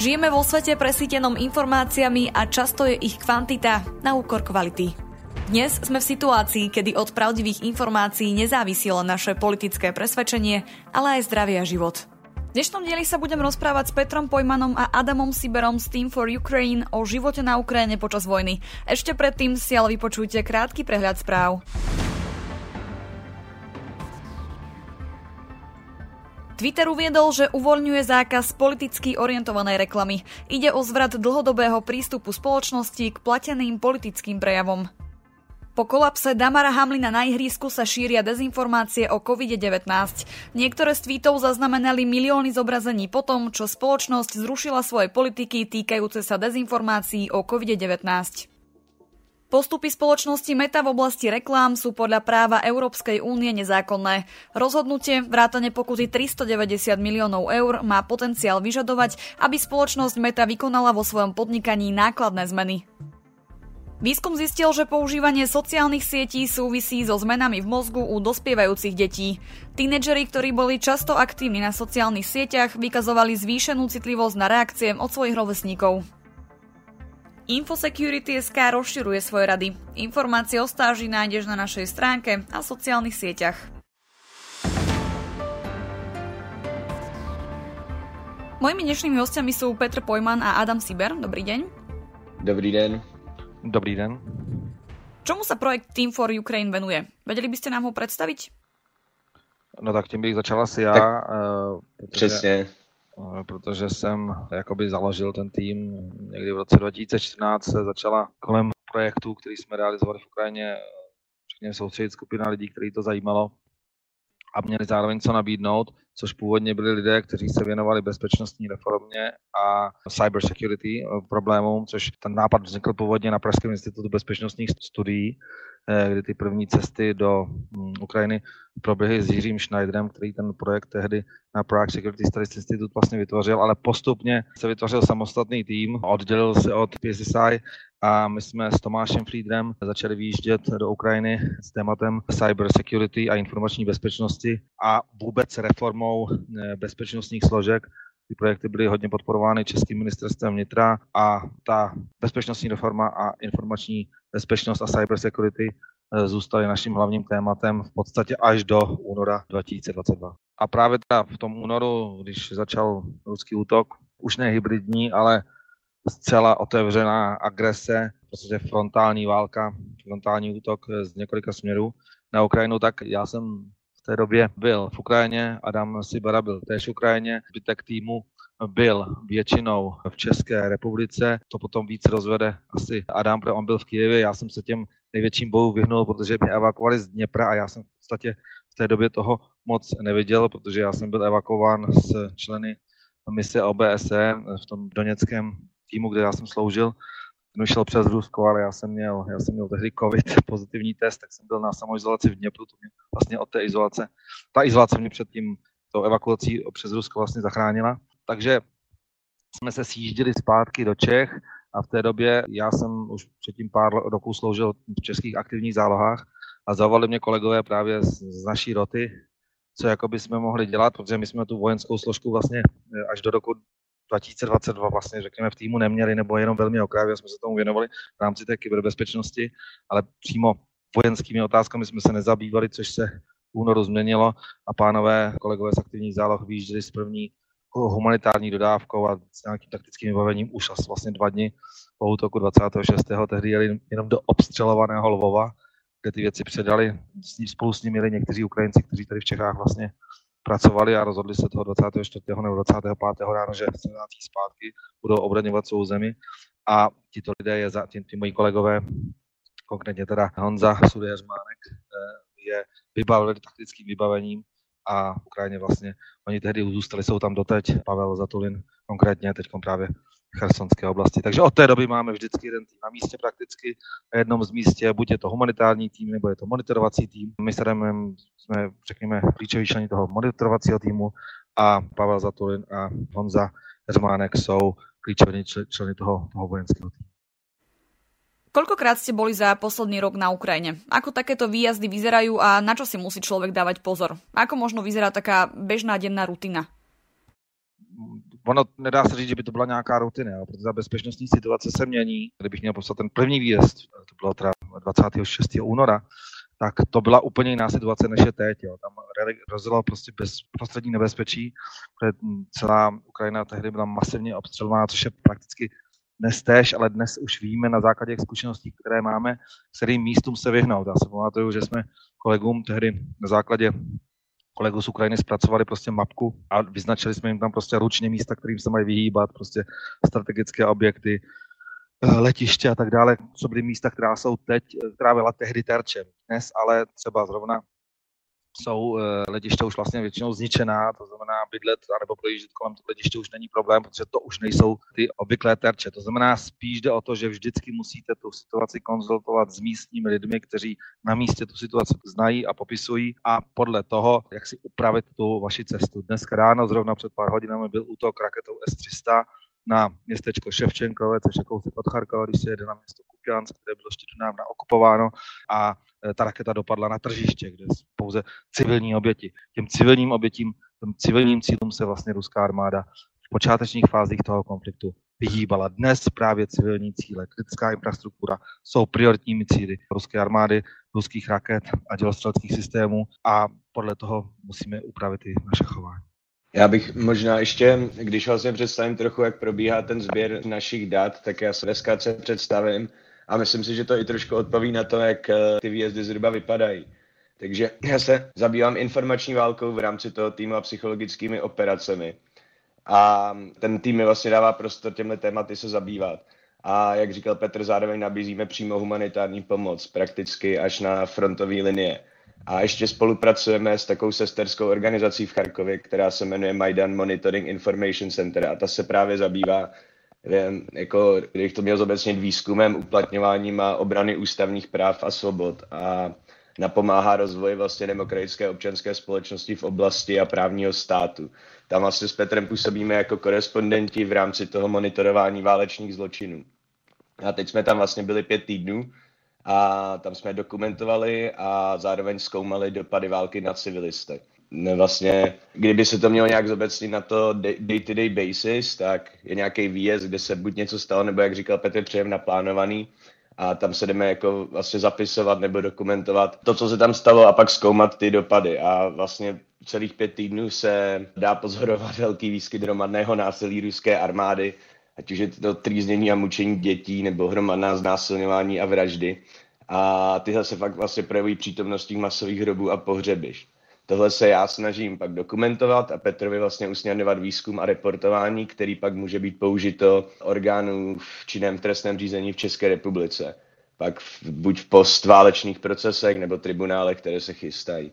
Žijeme vo svete presítenom informáciami a často je ich kvantita na úkor kvality. Dnes sme v situácii, kedy od pravdivých informácií nezávisí len naše politické presvedčenie, ale aj zdravie a život. V dnešnom dieli sa budem rozprávať s Petrom Pojmanom a Adamom Siberom z Team for Ukraine o živote na Ukrajine počas vojny. Ešte predtým si ale vypočujte krátky prehľad správ. Twitter uviedol, že uvoľňuje zákaz politicky orientovanej reklamy. Ide o zvrat dlhodobého prístupu spoločnosti k plateným politickým prejavom. Po kolapse Damara Hamlina na ihrisku sa šíria dezinformácie o COVID-19. Niektoré z tweetov zaznamenali milióny zobrazení po tom, čo spoločnosť zrušila svoje politiky týkajúce sa dezinformácií o COVID-19. Postupy spoločnosti Meta v oblasti reklám sú podľa práva Európskej únie nezákonné. Rozhodnutie vrátane pokuty 390 miliónov eur má potenciál vyžadovať, aby spoločnosť Meta vykonala vo svojom podnikaní nákladné zmeny. Výskum zistil, že používanie sociálnych sietí súvisí so zmenami v mozgu u dospievajúcich detí. Tínedžeri, ktorí boli často aktívni na sociálnych sieťach, vykazovali zvýšenú citlivosť na reakcie od svojich rovesníkov. Infosecurity.sk rozširuje svoje rady. Informácie o stáži nájdeš na našej stránke a sociálnych sieťach. Mojimi dnešnými hostiami sú Petr Pojman a Adam Siber. Dobrý deň. Dobrý den. Dobrý den. Čomu sa projekt Team for Ukraine venuje? Vedeli by ste nám ho predstaviť? No tak tím bych začal asi já. Tak, uh, protože, Přesně. Uh, protože jsem jakoby založil ten tým někdy v roce 2014 se začala kolem projektů, který jsme realizovali v Ukrajině, řekněme soustředit skupina lidí, který to zajímalo a měli zároveň co nabídnout, což původně byli lidé, kteří se věnovali bezpečnostní reformě a cyber security problémům, což ten nápad vznikl původně na Pražském institutu bezpečnostních studií, eh, kdy ty první cesty do mm, Ukrajiny proběhly s Jiřím Schneiderem, který ten projekt tehdy na Prague Security Studies Institute vlastně vytvořil, ale postupně se vytvořil samostatný tým, oddělil se od PSSI a my jsme s Tomášem Friedrem začali výjíždět do Ukrajiny s tématem cyber security a informační bezpečnosti a vůbec reformou eh, bezpečnostních složek. Ty projekty byly hodně podporovány Českým ministerstvem vnitra a ta bezpečnostní reforma a informační bezpečnost a cyber security eh, zůstaly naším hlavním tématem v podstatě až do února 2022. A právě teda v tom únoru, když začal ruský útok, už ne hybridní, ale zcela otevřená agrese, prostě frontální válka, frontální útok z několika směrů na Ukrajinu, tak já jsem v té době byl v Ukrajině, Adam Sibara byl též v Ukrajině, zbytek týmu byl většinou v České republice, to potom víc rozvede asi Adam, protože on byl v Kijevě, já jsem se těm největším bojům vyhnul, protože mě evakuovali z Dněpra a já jsem v podstatě v té době toho moc neviděl, protože já jsem byl evakuován s členy mise OBSE v tom doněckém týmu, kde já jsem sloužil, ten šel přes Rusko, ale já jsem měl, já jsem měl tehdy covid pozitivní test, tak jsem byl na samoizolaci v Dněpru, to mě vlastně od té izolace, ta izolace mě před tím tou evakuací přes Rusko vlastně zachránila. Takže jsme se sjížděli zpátky do Čech a v té době já jsem už předtím pár roků sloužil v českých aktivních zálohách a zavolali mě kolegové právě z, z naší roty, co jakoby jsme mohli dělat, protože my jsme tu vojenskou složku vlastně až do roku 2022 vlastně, řekněme, v týmu neměli, nebo jenom velmi okrajově jsme se tomu věnovali v rámci té kyberbezpečnosti, ale přímo vojenskými otázkami jsme se nezabývali, což se únoru změnilo a pánové, kolegové z aktivních záloh vyjížděli s první humanitární dodávkou a s nějakým taktickým vybavením už asi vlastně dva dny po útoku 26. tehdy jeli jenom do obstřelovaného Lvova, kde ty věci předali. Spolu s nimi jeli někteří Ukrajinci, kteří tady v Čechách vlastně pracovali a rozhodli se toho 24. nebo 25. ráno, že se vrátí zpátky, budou obraňovat svou zemi a tito lidé, je za, ty moji kolegové, konkrétně teda Honza Sudejařmánek, eh, je vybavili taktickým vybavením a Ukrajině vlastně oni tehdy zůstali, jsou tam doteď, Pavel Zatulin konkrétně, teď právě Chersonské oblasti. Takže od té doby máme vždycky jeden tým na místě prakticky. Na jednom z místě buď je to humanitární tým, nebo je to monitorovací tým. My s Adamem jsme, řekněme, klíčoví členy toho monitorovacího týmu a Pavel Zatulin a Honza Hermánek jsou klíčoví členy toho, toho vojenského týmu. Koľkokrát ste boli za posledný rok na Ukrajine? Ako takéto výjazdy vyzerajú a na čo si musí človek dávať pozor? Ako možno vyzerá taká bežná denná rutina? Ono nedá se říct, že by to byla nějaká rutina, jo, protože ta bezpečnostní situace se mění. Kdybych měl poslat ten první výjezd, to bylo teda 26. února, tak to byla úplně jiná situace, než je teď. Jo. Tam rozdělal prostě bezprostřední nebezpečí, protože celá Ukrajina tehdy byla masivně obstřelovaná, což je prakticky dnes tež, ale dnes už víme na základě zkušeností, které máme, kterým místům se vyhnout. Já se pamatuju, že jsme kolegům tehdy na základě kolegů z Ukrajiny zpracovali prostě mapku a vyznačili jsme jim tam prostě ručně místa, kterým se mají vyhýbat, prostě strategické objekty, eh, letiště a tak dále, co byly místa, která jsou teď, která byla tehdy terčem. Dnes ale třeba zrovna jsou eh, letiště už vlastně většinou zničená, to znamená bydlet nebo projíždět kolem toho letiště už není problém, protože to už nejsou ty obvyklé terče. To znamená spíš jde o to, že vždycky musíte tu situaci konzultovat s místními lidmi, kteří na místě tu situaci znají a popisují a podle toho, jak si upravit tu vaši cestu. Dnes ráno, zrovna před pár hodinami, byl útok raketou S-300 na městečko Ševčenkové, což je kousek od Charkova, když se jede na město Kupiansk, které bylo ještě dávno okupováno a e, ta raketa dopadla na tržiště, kde pouze civilní oběti. Těm civilním obětím, těm civilním cílům se vlastně ruská armáda v počátečních fázích toho konfliktu vyhýbala. Dnes právě civilní cíle, kritická infrastruktura jsou prioritními cíly ruské armády, ruských raket a dělostřeleckých systémů a podle toho musíme upravit i naše chování. Já bych možná ještě, když vlastně představím trochu, jak probíhá ten sběr našich dat, tak já se dneska představím a myslím si, že to i trošku odpoví na to, jak eh, ty výjezdy zhruba vypadají. Takže já se zabývám informační válkou v rámci toho týmu a psychologickými operacemi. A ten tým mi vlastně dává prostor těmhle tématy se zabývat. A jak říkal Petr, zároveň nabízíme přímo humanitární pomoc, prakticky až na frontové linie. A ještě spolupracujeme s takovou sesterskou organizací v Charkově, která se jmenuje Maidan Monitoring Information Center a ta se právě zabývá jako, kdybych to měl zobecnit výzkumem, uplatňováním a obrany ústavních práv a svobod a napomáhá rozvoji vlastně demokratické občanské společnosti v oblasti a právního státu. Tam vlastně s Petrem působíme jako korespondenti v rámci toho monitorování válečných zločinů. A teď jsme tam vlastně byli pět týdnů a tam jsme dokumentovali a zároveň zkoumali dopady války na civilisty. Vlastně, kdyby se to mělo nějak zobecnit na to day-to-day basis, tak je nějaký výjezd, kde se buď něco stalo, nebo jak říkal Petr, předem naplánovaný a tam se jdeme jako vlastně zapisovat nebo dokumentovat to, co se tam stalo a pak zkoumat ty dopady a vlastně celých pět týdnů se dá pozorovat velký výskyt hromadného násilí ruské armády, ať už je to trýznění a mučení dětí nebo hromadná znásilňování a vraždy. A tyhle se fakt vlastně projevují přítomností masových hrobů a pohřebišť. Tohle se já snažím pak dokumentovat a Petrovi vlastně usměrňovat výzkum a reportování, který pak může být použito orgánů v činném trestném řízení v České republice. Pak v, buď v postválečných procesech nebo tribunálech, které se chystají.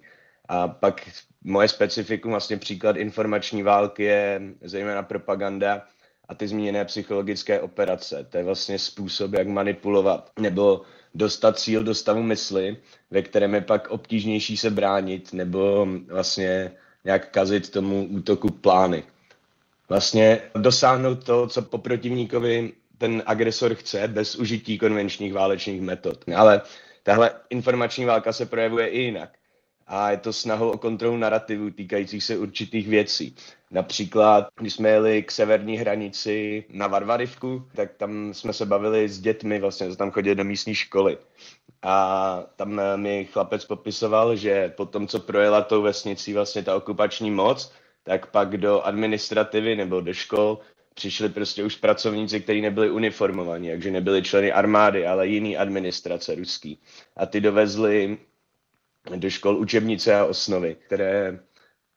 A pak moje specifikum, vlastně příklad informační války je zejména propaganda a ty zmíněné psychologické operace. To je vlastně způsob, jak manipulovat nebo dostat cíl do stavu mysli, ve kterém je pak obtížnější se bránit nebo vlastně nějak kazit tomu útoku plány. Vlastně dosáhnout to, co po protivníkovi ten agresor chce, bez užití konvenčních válečných metod. Ale tahle informační válka se projevuje i jinak a je to snahou o kontrolu narrativu týkajících se určitých věcí. Například, když jsme jeli k severní hranici na Varvarivku, tak tam jsme se bavili s dětmi, vlastně tam chodili do místní školy. A tam mi chlapec popisoval, že po tom, co projela tou vesnicí vlastně ta okupační moc, tak pak do administrativy nebo do škol přišli prostě už pracovníci, kteří nebyli uniformovaní, takže nebyli členy armády, ale jiný administrace ruský. A ty dovezli do škol učebnice a osnovy, které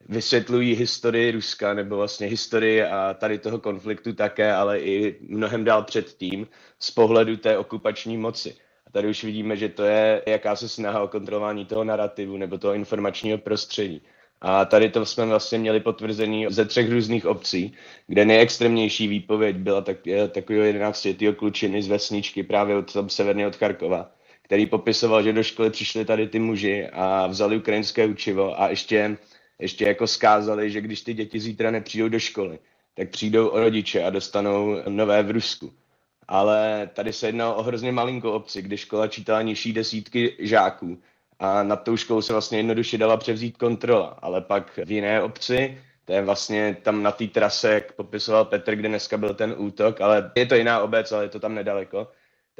vysvětlují historii Ruska nebo vlastně historii a tady toho konfliktu také, ale i mnohem dál předtím z pohledu té okupační moci. A tady už vidíme, že to je jakási snaha o kontrolování toho narrativu nebo toho informačního prostředí. A tady to jsme vlastně měli potvrzení ze třech různých obcí, kde nejextrémnější výpověď byla tak, takového 11 klučiny z vesničky právě od tam severně od Charkova, který popisoval, že do školy přišli tady ty muži a vzali ukrajinské učivo a ještě, ještě jako skázali, že když ty děti zítra nepřijdou do školy, tak přijdou o rodiče a dostanou nové v Rusku. Ale tady se jednalo o hrozně malinkou obci, kde škola čítala nižší desítky žáků a nad tou školou se vlastně jednoduše dala převzít kontrola. Ale pak v jiné obci To je vlastně tam na té trase, jak popisoval Petr, kde dneska byl ten útok, ale je to jiná obec, ale je to tam nedaleko.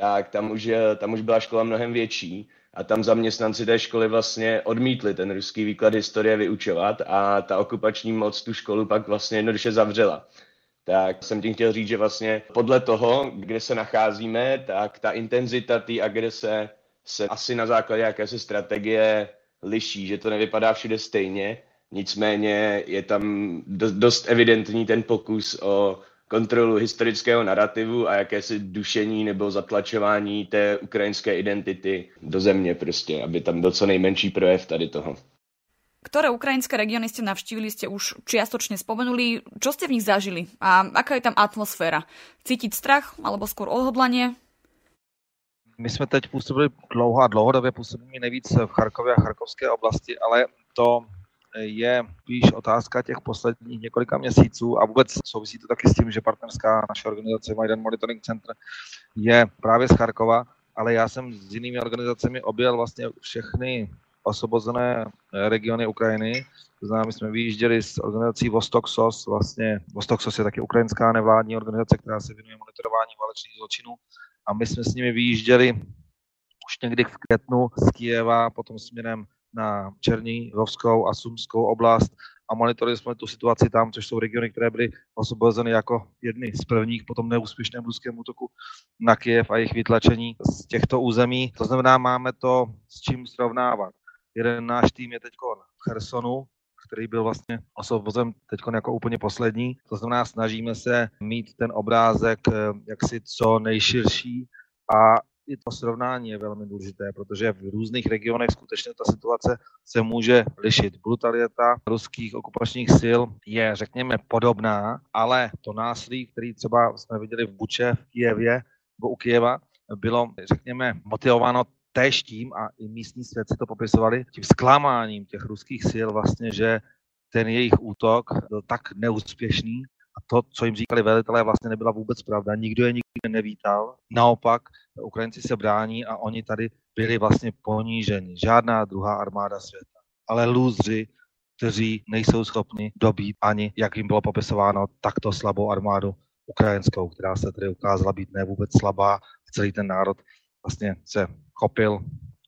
Tak tam už, tam už byla škola mnohem větší a tam zaměstnanci té školy vlastně odmítli ten ruský výklad historie vyučovat a ta okupační moc tu školu pak vlastně jednoduše zavřela. Tak jsem tím chtěl říct, že vlastně podle toho, kde se nacházíme, tak ta intenzita té agrese se asi na základě jakési strategie liší, že to nevypadá všude stejně, nicméně je tam dost evidentní ten pokus o kontrolu historického narrativu a jakési dušení nebo zatlačování té ukrajinské identity do země prostě, aby tam byl co nejmenší projev tady toho. Ktoré ukrajinské regióny ste navštívili, ste už čiastočne spomenuli. Čo ste v nich zažili a aká je tam atmosféra? Cítiť strach alebo skôr odhodlanie? My jsme teď působili dlouho a dlouhodobě působíme nejvíc v Charkově a Charkovské oblasti, ale to je spíš otázka těch posledních několika měsíců a vůbec souvisí to taky s tím, že partnerská naše organizace Majdan Monitoring Center je právě z Charkova, ale já jsem s jinými organizacemi objel vlastně všechny osvobozené regiony Ukrajiny. To znamená, my jsme vyjížděli s organizací Vostok SOS, vlastně Vostok SOS je taky ukrajinská nevládní organizace, která se věnuje monitorování válečných zločinů a my jsme s nimi vyjížděli už někdy v květnu z Kijeva, potom směrem na Černíhovskou a Sumskou oblast a monitorovali jsme tu situaci tam, což jsou regiony, které byly osvobozeny jako jedny z prvních po tom neúspěšném ruském útoku na Kiev a jejich vytlačení z těchto území. To znamená, máme to s čím srovnávat. Jeden náš tým je teď v Chersonu, který byl vlastně osvobozen teď jako úplně poslední. To znamená, snažíme se mít ten obrázek eh, jaksi co nejširší a i to srovnání je velmi důležité, protože v různých regionech skutečně ta situace se může lišit. Brutalita ruských okupačních sil je, řekněme, podobná, ale to násilí, který třeba jsme viděli v Buče, v Kijevě nebo u Kijeva, bylo, řekněme, motivováno též tím, a i místní svědci to popisovali, tím zklamáním těch ruských sil vlastně, že ten jejich útok byl tak neúspěšný a to, co jim říkali velitelé, vlastně nebyla vůbec pravda. Nikdo je nikdy nevítal. Naopak, Ukrajinci se brání a oni tady byli vlastně poníženi. Žádná druhá armáda světa. Ale lůzři, kteří nejsou schopni dobít ani, jak jim bylo popisováno, takto slabou armádu ukrajinskou, která se tedy ukázala být ne vůbec slabá. Celý ten národ vlastně se chopil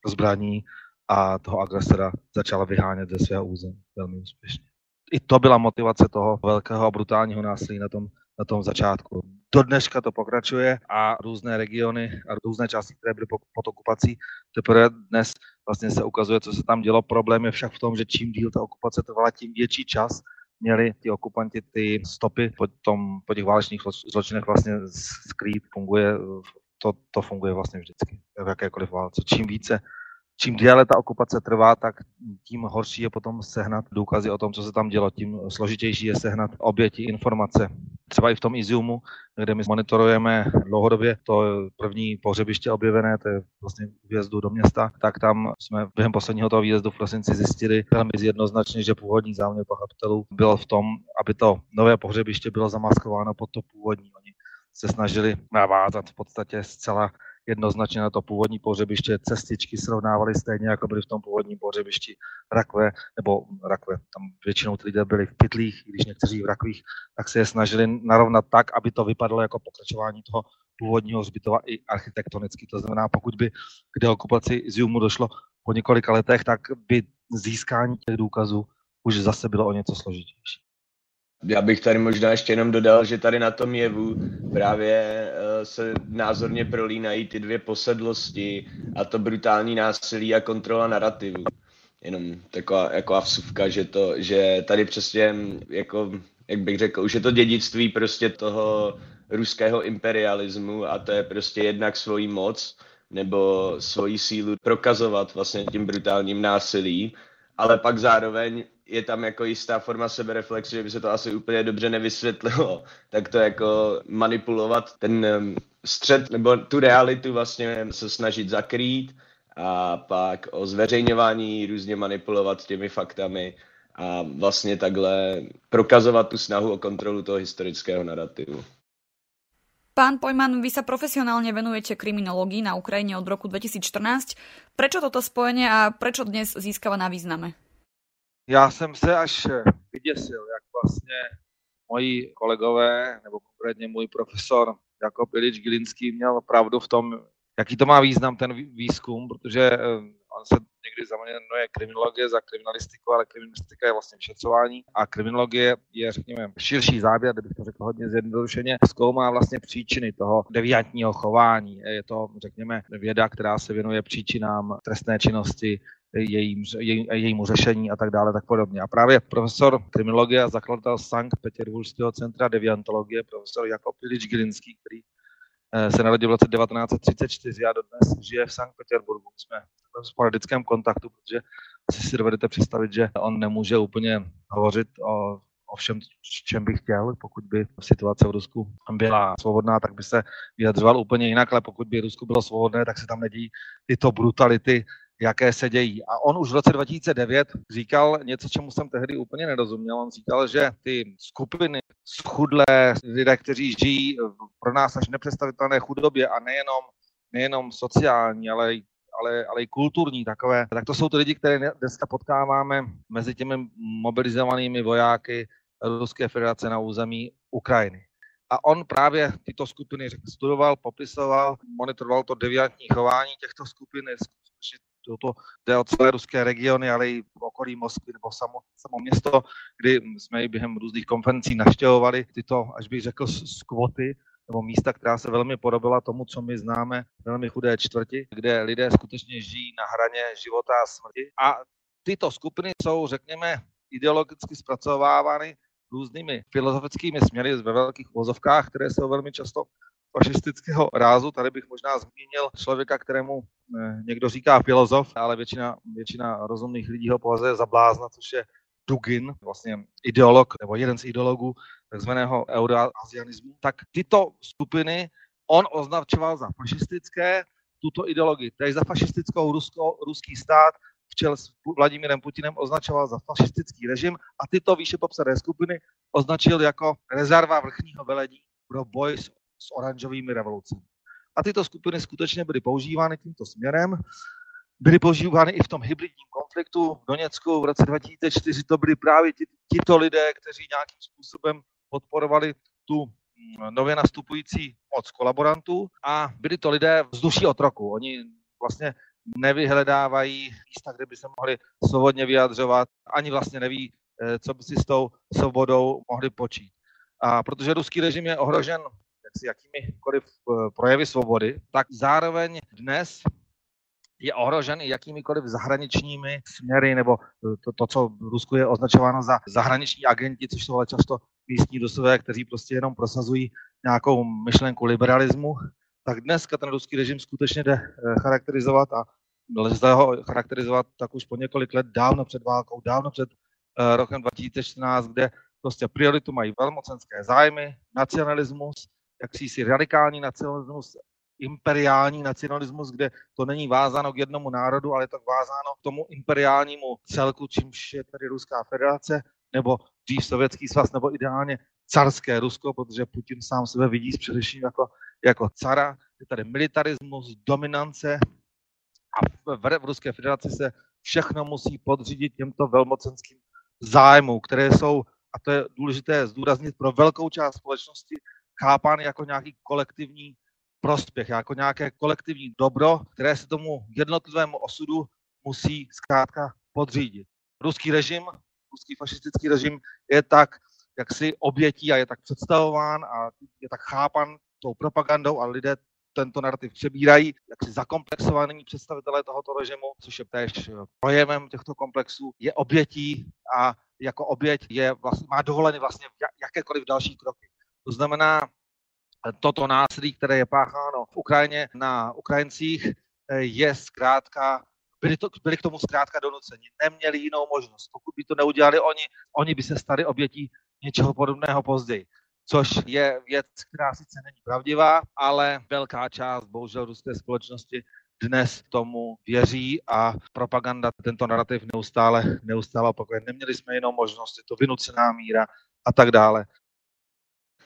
zbraní a toho agresora začal vyhánět ze svého území velmi úspěšně. I to byla motivace toho velkého a brutálního násilí na tom, na tom začátku. Do dneška to pokračuje a různé regiony a různé části, které byly pod okupací, teprve dnes vlastně se ukazuje, co se tam dělo. Problém je však v tom, že čím díl ta okupace trvala, tím větší čas měli ti okupanti ty stopy po, tom, po těch válečných zločinech vlastně skrýt. Funguje to, to funguje vlastně vždycky v jakékoliv válce. Čím více, čím déle ta okupace trvá, tak tím horší je potom sehnat důkazy o tom, co se tam dělo, tím složitější je sehnat oběti, informace. Třeba i v tom Iziumu, kde my monitorujeme dlouhodobě to první pohřebiště objevené, to je vlastně vjezdu do města, tak tam jsme během posledního toho výjezdu v prosinci zjistili velmi jednoznačně, že původní záměr pachatelů byl v tom, aby to nové pohřebiště bylo zamaskováno pod to původní. Oni se snažili navázat v podstatě zcela jednoznačně na to původní pohřebiště. Cestičky srovnávali stejně, jako byly v tom původním pohřebišti rakve, nebo rakve, tam většinou ty lidé byli v pytlích, když někteří v rakvích, tak se je snažili narovnat tak, aby to vypadalo jako pokračování toho původního hřbitova i architektonicky. To znamená, pokud by k deokupaci Ziumu došlo po několika letech, tak by získání těch důkazů už zase bylo o něco složitější. Já bych tady možná ještě jenom dodal, že tady na tom jevu právě uh, se názorně prolínají ty dvě posedlosti a to brutální násilí a kontrola narrativu. Jenom taková jako vsuvka, že, to, že tady přesně, jako, jak bych řekl, už je to dědictví prostě toho ruského imperialismu a to je prostě jednak svoji moc nebo svoji sílu prokazovat vlastně tím brutálním násilím, ale pak zároveň je tam jako jistá forma sebereflexe, že by se to asi úplně dobře nevysvětlilo, tak to jako manipulovat ten střed nebo tu realitu vlastně se snažit zakrýt a pak o zveřejňování různě manipulovat těmi faktami a vlastně takhle prokazovat tu snahu o kontrolu toho historického narrativu. Pán Pojman, vy sa profesionálne venujete kriminológii na Ukrajine od roku 2014. Prečo toto spojenie a prečo dnes získava na význame? Já jsem se až vyděsil, jak vlastně moji kolegové, nebo konkrétně můj profesor Jakob Ilič Gilinský měl pravdu v tom, jaký to má význam ten výzkum, protože eh, on se někdy zaměnuje kriminologie za kriminalistiku, ale kriminalistika je vlastně vyšetřování a kriminologie je, řekněme, širší záběr, kdybych to řekl hodně zjednodušeně, zkoumá vlastně příčiny toho deviantního chování. Je to, řekněme, věda, která se věnuje příčinám trestné činnosti, jejím, jej, jejímu řešení a tak dále, tak podobně. A právě profesor kriminologie a zakladatel Sankt Petersburského centra deviantologie, profesor Jakob Ilič Gilinský, který eh, se narodil v roce 1934 a dodnes žije v Sankt Petersburgu. Jsme v sporadickém kontaktu, protože si si dovedete představit, že on nemůže úplně hovořit o, o všem, čem by chtěl. Pokud by situace v Rusku byla svobodná, tak by se vyjadřoval úplně jinak, ale pokud by Rusko bylo svobodné, tak se tam nedějí tyto brutality, jaké se dějí. A on už v roce 2009 říkal něco, čemu jsem tehdy úplně nerozuměl. On říkal, že ty skupiny schudlé lidé, kteří žijí pro nás až nepředstavitelné chudobě a nejenom, nejenom sociální, ale i ale, ale i kulturní takové, tak to jsou ty lidi, které dneska potkáváme mezi těmi mobilizovanými vojáky Ruské federace na území Ukrajiny. A on právě tyto skupiny studoval, popisoval, monitoroval to deviantní chování těchto skupin, to jde o celé ruské regiony, ale i okolí Moskvy nebo samo, samo město, kdy jsme i během různých konferencí naštěvovali tyto, až bych řekl, skvoty, nebo místa, která se velmi podobila tomu, co my známe, velmi chudé čtvrti, kde lidé skutečně žijí na hraně života a smrti. A tyto skupiny jsou, řekněme, ideologicky zpracovávány různými filozofickými směry ve velkých vozovkách, které jsou velmi často fašistického rázu. Tady bych možná zmínil člověka, kterému eh, někdo říká filozof, ale většina, většina rozumných lidí ho považuje za blázna, což je Dugin, vlastně ideolog, nebo jeden z ideologů takzvaného euroazianismu, tak tyto skupiny on označoval za fašistické, tuto ideologii, tedy za fašistickou rusko, ruský stát v čele s Vladimírem Putinem označoval za fašistický režim a tyto výše popsané skupiny označil jako rezerva vrchního veledí pro boj s s oranžovými revolucemi. A tyto skupiny skutečně byly používány tímto směrem. Byly používány i v tom hybridním konfliktu v Doněcku v roce 2004. To byli právě tito lidé, kteří nějakým způsobem podporovali tu mm, nově nastupující moc kolaborantů a byli to lidé vzduší otroku. Oni vlastně nevyhledávají místa, kde by se mohli svobodně vyjadřovat, ani vlastně neví, eh, co by si s tou svobodou mohli počít. A protože ruský režim je ohrožen s jakýmikoliv eh, projevy svobody, tak zároveň dnes je ohrožen i jakýmikoliv zahraničními směry, nebo eh, to, to, co v Rusku je označováno za zahraniční agenti, což jsou ale často místní dosové, kteří prostě jenom prosazují nějakou myšlenku liberalismu, tak dneska ten ruský režim skutečně jde eh, charakterizovat a lze ho charakterizovat tak už po několik let dávno před válkou, dávno před rokem 2014, kde prostě prioritu mají velmocenské zájmy, nacionalismus, jaksi radikální nacionalismus, imperiální nacionalismus, kde to není vázáno k jednomu národu, ale je to vázáno k tomu imperiálnímu celku, čímž je tady Ruská federace, nebo dřív Sovětský svaz, nebo ideálně carské Rusko, protože Putin sám sebe vidí především jako, jako cara. Je tady militarismus, dominance a v, v, v Ruské federaci se všechno musí podřídit těmto velmocenským zájmům, které jsou, a to je důležité zdůraznit, pro velkou část společnosti chápán jako nějaký kolektivní prospěch, jako nějaké kolektivní dobro, které se tomu jednotlivému osudu musí zkrátka podřídit. Ruský režim, ruský fašistický režim je tak jaksi obětí a je tak představován a je tak chápan tou propagandou a lidé tento narrativ přebírají, jak si zakomplexovaní představitelé tohoto režimu, což je též projevem těchto komplexů, je obětí a jako oběť je vlastně, má dovoleny vlastně jakékoliv další kroky. To znamená, toto násilí, které je pácháno v Ukrajině na Ukrajincích, je zkrátka, byli, to, byli k tomu zkrátka donuceni. Neměli jinou možnost. Pokud by to neudělali oni, oni by se stali obětí něčeho podobného později. Což je věc, která sice není pravdivá, ale velká část, bohužel, ruské společnosti dnes tomu věří a propaganda tento narrativ neustále, neustále opakuje. Neměli jsme jinou možnost, je to vynucená míra a tak dále.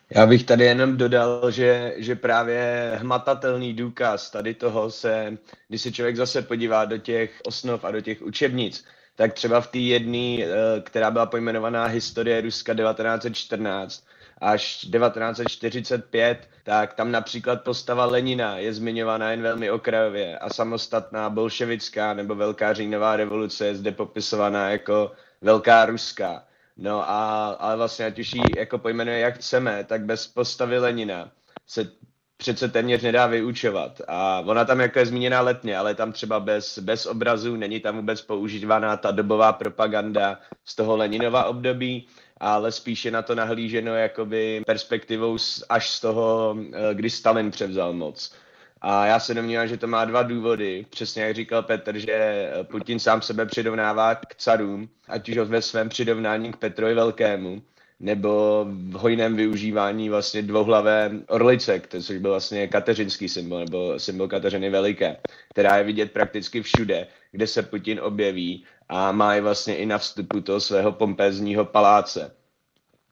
Já bych tady jenom dodal, že, že právě hmatatelný důkaz tady toho se, když se člověk zase podívá do těch osnov a do těch učebnic, tak třeba v té jedné, eh, která byla pojmenovaná Historie Ruska 1914, až 1945, tak tam například postava Lenina je zmiňovaná jen velmi okrajově a samostatná bolševická nebo Velká říjnová revoluce je zde popisovaná jako Velká ruská. No a ale vlastně ať už ji jako pojmenuje jak chceme, tak bez postavy Lenina se přece téměř nedá vyučovat. A ona tam jako je zmíněná letně, ale tam třeba bez, bez obrazů, není tam vůbec používaná ta dobová propaganda z toho Leninova období, ale spíše na to nahlíženo jakoby perspektivou až z toho, eh, kdy Stalin převzal moc. A já se domnívám, že to má dva důvody. Přesně jak říkal Petr, že Putin sám sebe přirovnává k carům, ať už ve svém přirovnání k Petrovi Velkému, nebo v hojném využívání vlastně dvouhlavé orlice, což byl vlastně kateřinský symbol, nebo symbol Kateřiny Veliké, která je vidět prakticky všude, kde se Putin objeví a má je vlastně i na vstupu toho svého pompézního paláce.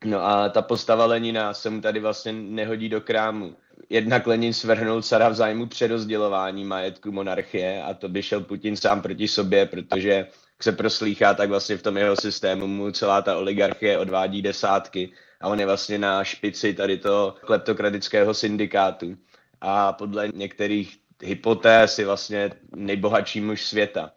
No a ta postava Lenina se mu tady vlastně nehodí do krámu. Jednak Lenin svrhnul cara v zájmu přerozdělování majetku monarchie a to by šel Putin sám proti sobě, protože se proslýchá, tak vlastně v tom jeho systému mu celá ta oligarchie odvádí desátky a on je vlastně na špici tady toho kleptokratického syndikátu. A podle některých hypotéz je vlastně nejbohatší muž světa.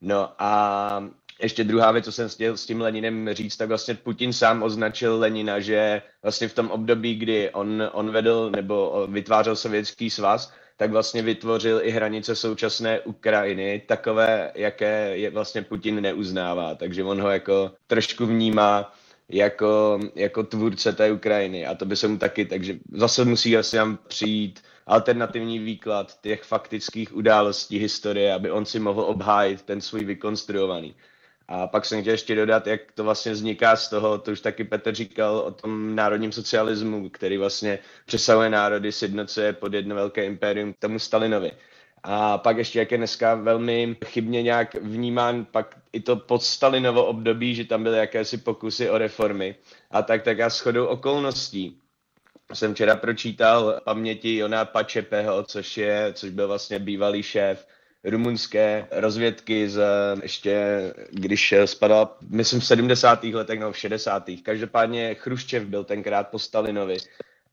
No a ještě druhá věc, co jsem chtěl s tím Leninem říct, tak vlastně Putin sám označil Lenina, že vlastně v tom období, kdy on, on vedl nebo vytvářel sovětský svaz, tak vlastně vytvořil i hranice současné Ukrajiny, takové, jaké je vlastně Putin neuznává. Takže on ho jako trošku vnímá jako, jako tvůrce té Ukrajiny a to by se mu taky, takže zase musí asi tam přijít alternativní výklad těch faktických událostí historie, aby on si mohl obhájit ten svůj vykonstruovaný. A pak jsem chtěl ještě dodat, jak to vlastně vzniká z toho, to už taky Petr říkal o tom národním socialismu, který vlastně přesahuje národy, sjednocuje pod jedno velké impérium tomu Stalinovi. A pak ještě, jak je dneska velmi chybně nějak vnímán pak i to podstalinovo období, že tam byly jakési pokusy o reformy. A tak, tak já shodou okolností jsem včera pročítal paměti Jona Pačepeho, což, je, což byl vlastně bývalý šéf rumunské rozvědky z ještě, když spadala, myslím v 70. letech nebo v 60. Každopádně Chruščev byl tenkrát po Stalinovi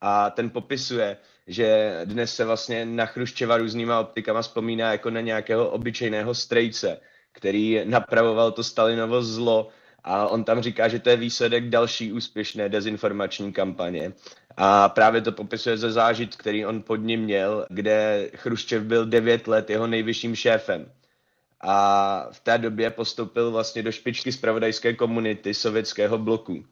a ten popisuje, že dnes se vlastně na Chruščeva různýma optikama vzpomíná jako na nějakého obyčejného strejce, který napravoval to Stalinovo zlo a on tam říká, že to je výsledek další úspěšné dezinformační kampaně. A právě to popisuje ze zážit, který on pod ním měl, kde Chruščev byl devět let jeho nejvyšším šéfem. A v té době postoupil vlastně do špičky zpravodajské komunity sovětského bloku.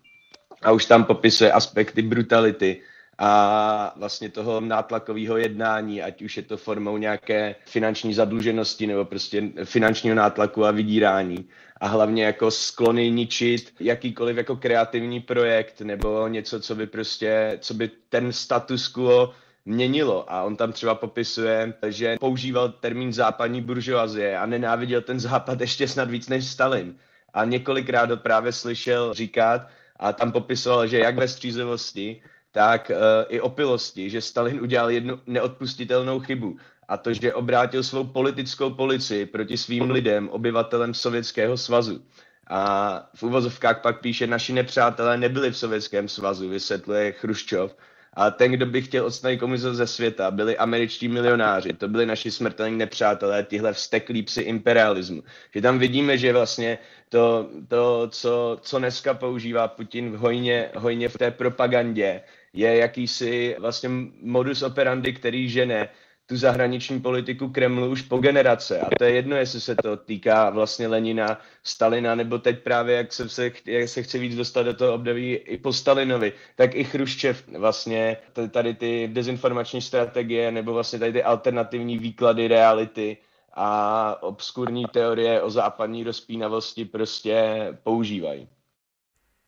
A už tam popisuje aspekty brutality a vlastně toho nátlakového jednání, ať už je to formou nějaké finanční zadluženosti nebo prostě finančního nátlaku a vydírání a hlavně jako sklony ničit jakýkoliv jako kreativní projekt nebo něco, co by prostě, co by ten status quo měnilo a on tam třeba popisuje, že používal termín západní buržoazie a nenáviděl ten západ ještě snad víc než Stalin. A několikrát to právě slyšel říkat a tam popisoval, že jak ve střízlivosti, tak uh, i opilosti, že Stalin udělal jednu neodpustitelnou chybu a to, že obrátil svou politickou policii proti svým lidem, obyvatelem Sovětského svazu. A v uvozovkách pak píše, naši nepřátelé nebyli v Sovětském svazu, vysvětluje Chruščov. A ten, kdo by chtěl odstranit komunismus ze světa, byli američtí milionáři, to byli naši smrtelní nepřátelé, tihle vsteklí psi imperialismu. Že tam vidíme, že vlastně to, to co, co dneska používá Putin v hojně, hojně v té propagandě, je jakýsi vlastně modus operandi, který žene tu zahraniční politiku Kremlu už po generace. A to je jedno, jestli se to týká vlastně Lenina, Stalina, nebo teď právě, jak se, se, jak se chce víc dostat do toho období i po Stalinovi, tak i Chruščev vlastně tady ty dezinformační strategie, nebo vlastně tady ty alternativní výklady reality a obskurní teorie o západní rozpínavosti prostě používají.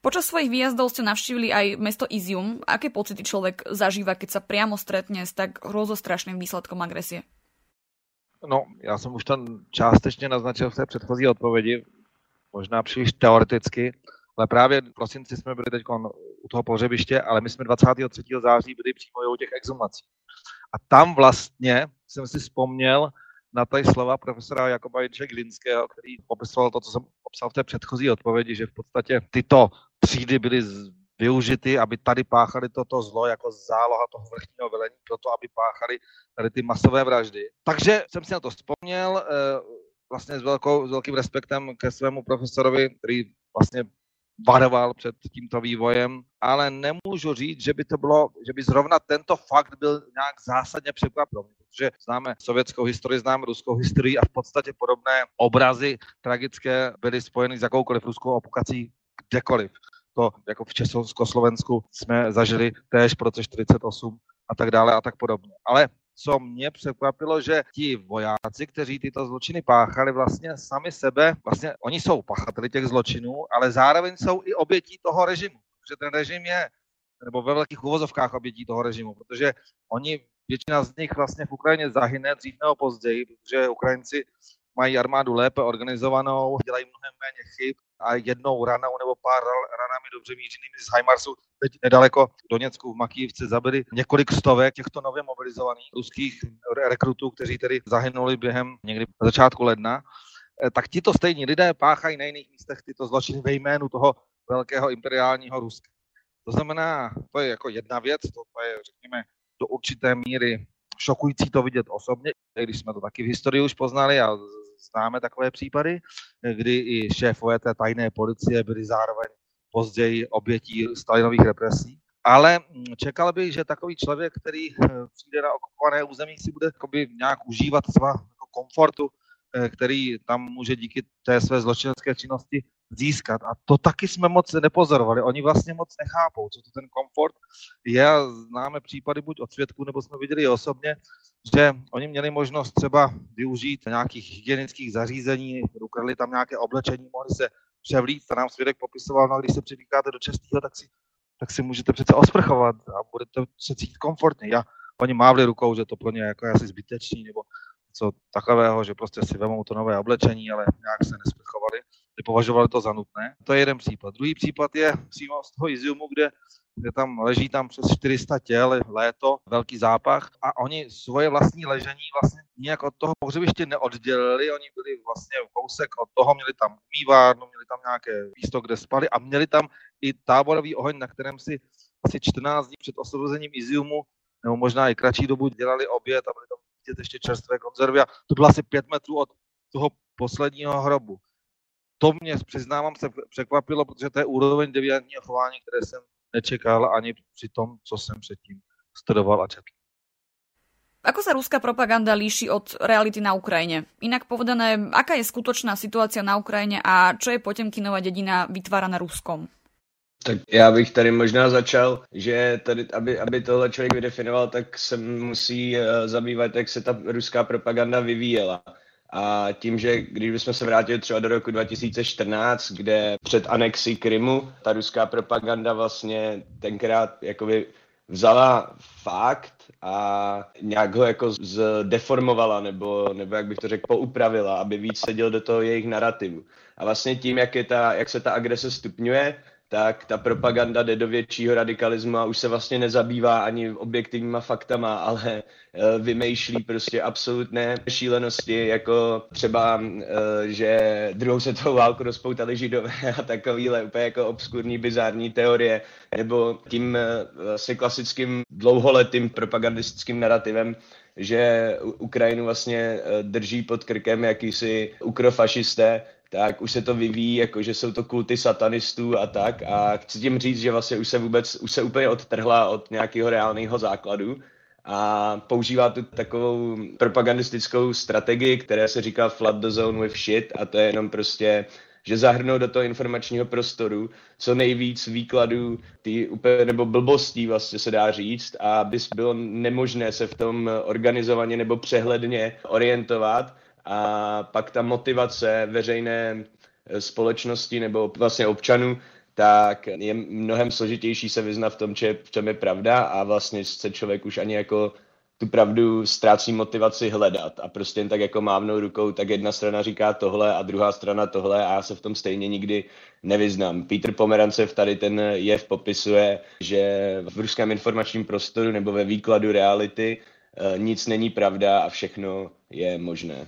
Počas svojich výjazdov ste navštívili aj mesto Izium. Aké pocity človek zažíva, keď sa priamo stretne s tak hrozostrašným výsledkom agresie? No, já jsem už tam částečně naznačil v té předchozí odpovědi, možná příliš teoreticky, ale právě v prosinci jsme byli teď u toho pohřebiště, ale my jsme 23. září byli přímo u těch exhumací. A tam vlastně jsem si vzpomněl na tady slova profesora Jakoba Jinče Glinského, který popisoval to, co jsem popsal v té předchozí odpovědi, že v podstatě tyto třídy byly využity, aby tady páchali toto zlo jako záloha toho vrchního velení pro to, aby páchali tady ty masové vraždy. Takže jsem si na to vzpomněl, eh, vlastně s, velkou, s velkým respektem ke svému profesorovi, který vlastně varoval před tímto vývojem, ale nemůžu říct, že by to bylo, že by zrovna tento fakt byl nějak zásadně překvapivý, protože známe sovětskou historii, známe ruskou historii a v podstatě podobné obrazy tragické byly spojeny s jakoukoliv ruskou okupací kdekoliv. To jako v Československu jsme zažili též roce 48 a tak dále a tak podobně. Ale co mě překvapilo, že ti vojáci, kteří tyto zločiny páchali, vlastně sami sebe, vlastně oni jsou pachateli těch zločinů, ale zároveň jsou i obětí toho režimu. Protože ten režim je, nebo ve velkých uvozovkách obětí toho režimu, protože oni, většina z nich vlastně v Ukrajině zahyne dřív nebo později, protože Ukrajinci mají armádu lépe organizovanou, dělají mnohem méně chyb a jednou ranou nebo pár ranami dobře mířenými z Heimarsu teď nedaleko Doněcku v Makijivce zabili několik stovek těchto nově mobilizovaných ruských rekrutů, kteří tedy zahynuli během někdy začátku ledna eh, tak tito stejní lidé páchají na jiných místech tyto zločiny ve jménu toho velkého imperiálního Ruska. To znamená, to je jako jedna věc, to je, řekněme, do určité míry šokující to vidět osobně, když jsme to taky v historii už poznali a známe takové případy, kdy i šéfové té tajné policie byli zároveň později obětí Stalinových represí. Ale čekal bych, že takový člověk, který eh, přijde na okupované území, si bude nějak užívat svá komfortu, eh, který tam může díky té své zločinecké činnosti získat. A to taky jsme moc nepozorovali. Oni vlastně moc nechápou, co to ten komfort je. Známe případy buď od svědků, nebo jsme viděli osobně, že oni měli možnost třeba využít nějakých hygienických zařízení, ukradli tam nějaké oblečení, mohli se převlít, a nám svědek popisoval, no když se přivlíkáte do českého, tak si, tak si můžete přece osprchovat a budete se cítit komfortně. Já, oni mávli rukou, že to pro ně jako asi zbytečný, nebo něco takového, že prostě si vemou to nové oblečení, ale nějak se nesprchovali, nepovažovali to za nutné. To je jeden případ. Druhý případ je přímo z toho Iziumu, kde kde tam leží tam přes 400 těl, léto, velký zápach a oni svoje vlastní ležení vlastně nějak od toho pohřebiště neoddělili, oni byli vlastně kousek od toho, měli tam umývárnu, měli tam nějaké místo, kde spali a měli tam i táborový oheň, na kterém si asi 14 dní před osvobozením Iziumu, nebo možná i kratší dobu dělali oběd a byly tam vidět ještě čerstvé konzervy a to bylo asi pět metrů od toho posledního hrobu. To mě, přiznávám, se překvapilo, protože to je úroveň deviantního chování, které jsem nečekal ani při tom, co jsem předtým studoval a četl. Ako sa ruská propaganda líši od reality na Ukrajine? Inak povedané, aká je skutočná situácia na Ukrajine a čo je Potemkinová dedina vytváraná Ruskom? Tak já bych tady možná začal, že tady, aby, aby tohle člověk vydefinoval, tak se musí uh, zabývat, jak se ta ruská propaganda vyvíjela. A tím, že když bychom se vrátili třeba do roku 2014, kde před anexí Krymu ta ruská propaganda vlastně tenkrát jakoby vzala fakt a nějak ho jako zdeformovala, nebo, nebo jak bych to řekl, poupravila, aby víc seděl do toho jejich narrativu. A vlastně tím, jak, je ta, jak se ta agrese stupňuje, tak ta propaganda jde do většího radikalismu a už se vlastně nezabývá ani objektivníma faktama, ale eh, vymýšlí prostě absolutné šílenosti, jako třeba, eh, že druhou světovou válku rozpoutali židové a takovýhle úplně jako obskurní, bizární teorie, nebo tím eh, vlastně klasickým dlouholetým propagandistickým narrativem, že Ukrajinu vlastně drží pod krkem jakýsi ukrofašisté, tak už se to vyvíjí, jako že jsou to kulty satanistů a tak. A chci tím říct, že vlastně už se vůbec, už se úplně odtrhla od nějakého reálného základu a používá tu takovou propagandistickou strategii, která se říká flood the zone with shit a to je jenom prostě že zahrnou do toho informačního prostoru co nejvíc výkladů ty úplně, nebo blbostí vlastně se dá říct a aby bylo nemožné se v tom organizovaně nebo přehledně orientovat a pak ta motivace veřejné eh, společnosti nebo vlastně občanů, tak je mnohem složitější se vyznat v tom, če, v čem je pravda a vlastně se člověk už ani jako tu pravdu ztrácí motivaci hledat a prostě jen tak jako mávnou rukou, tak jedna strana říká tohle a druhá strana tohle a já se v tom stejně nikdy nevyznám. Petr Pomerancev tady ten jev popisuje, že v ruském informačním prostoru nebo ve výkladu reality nic není pravda a všechno je možné.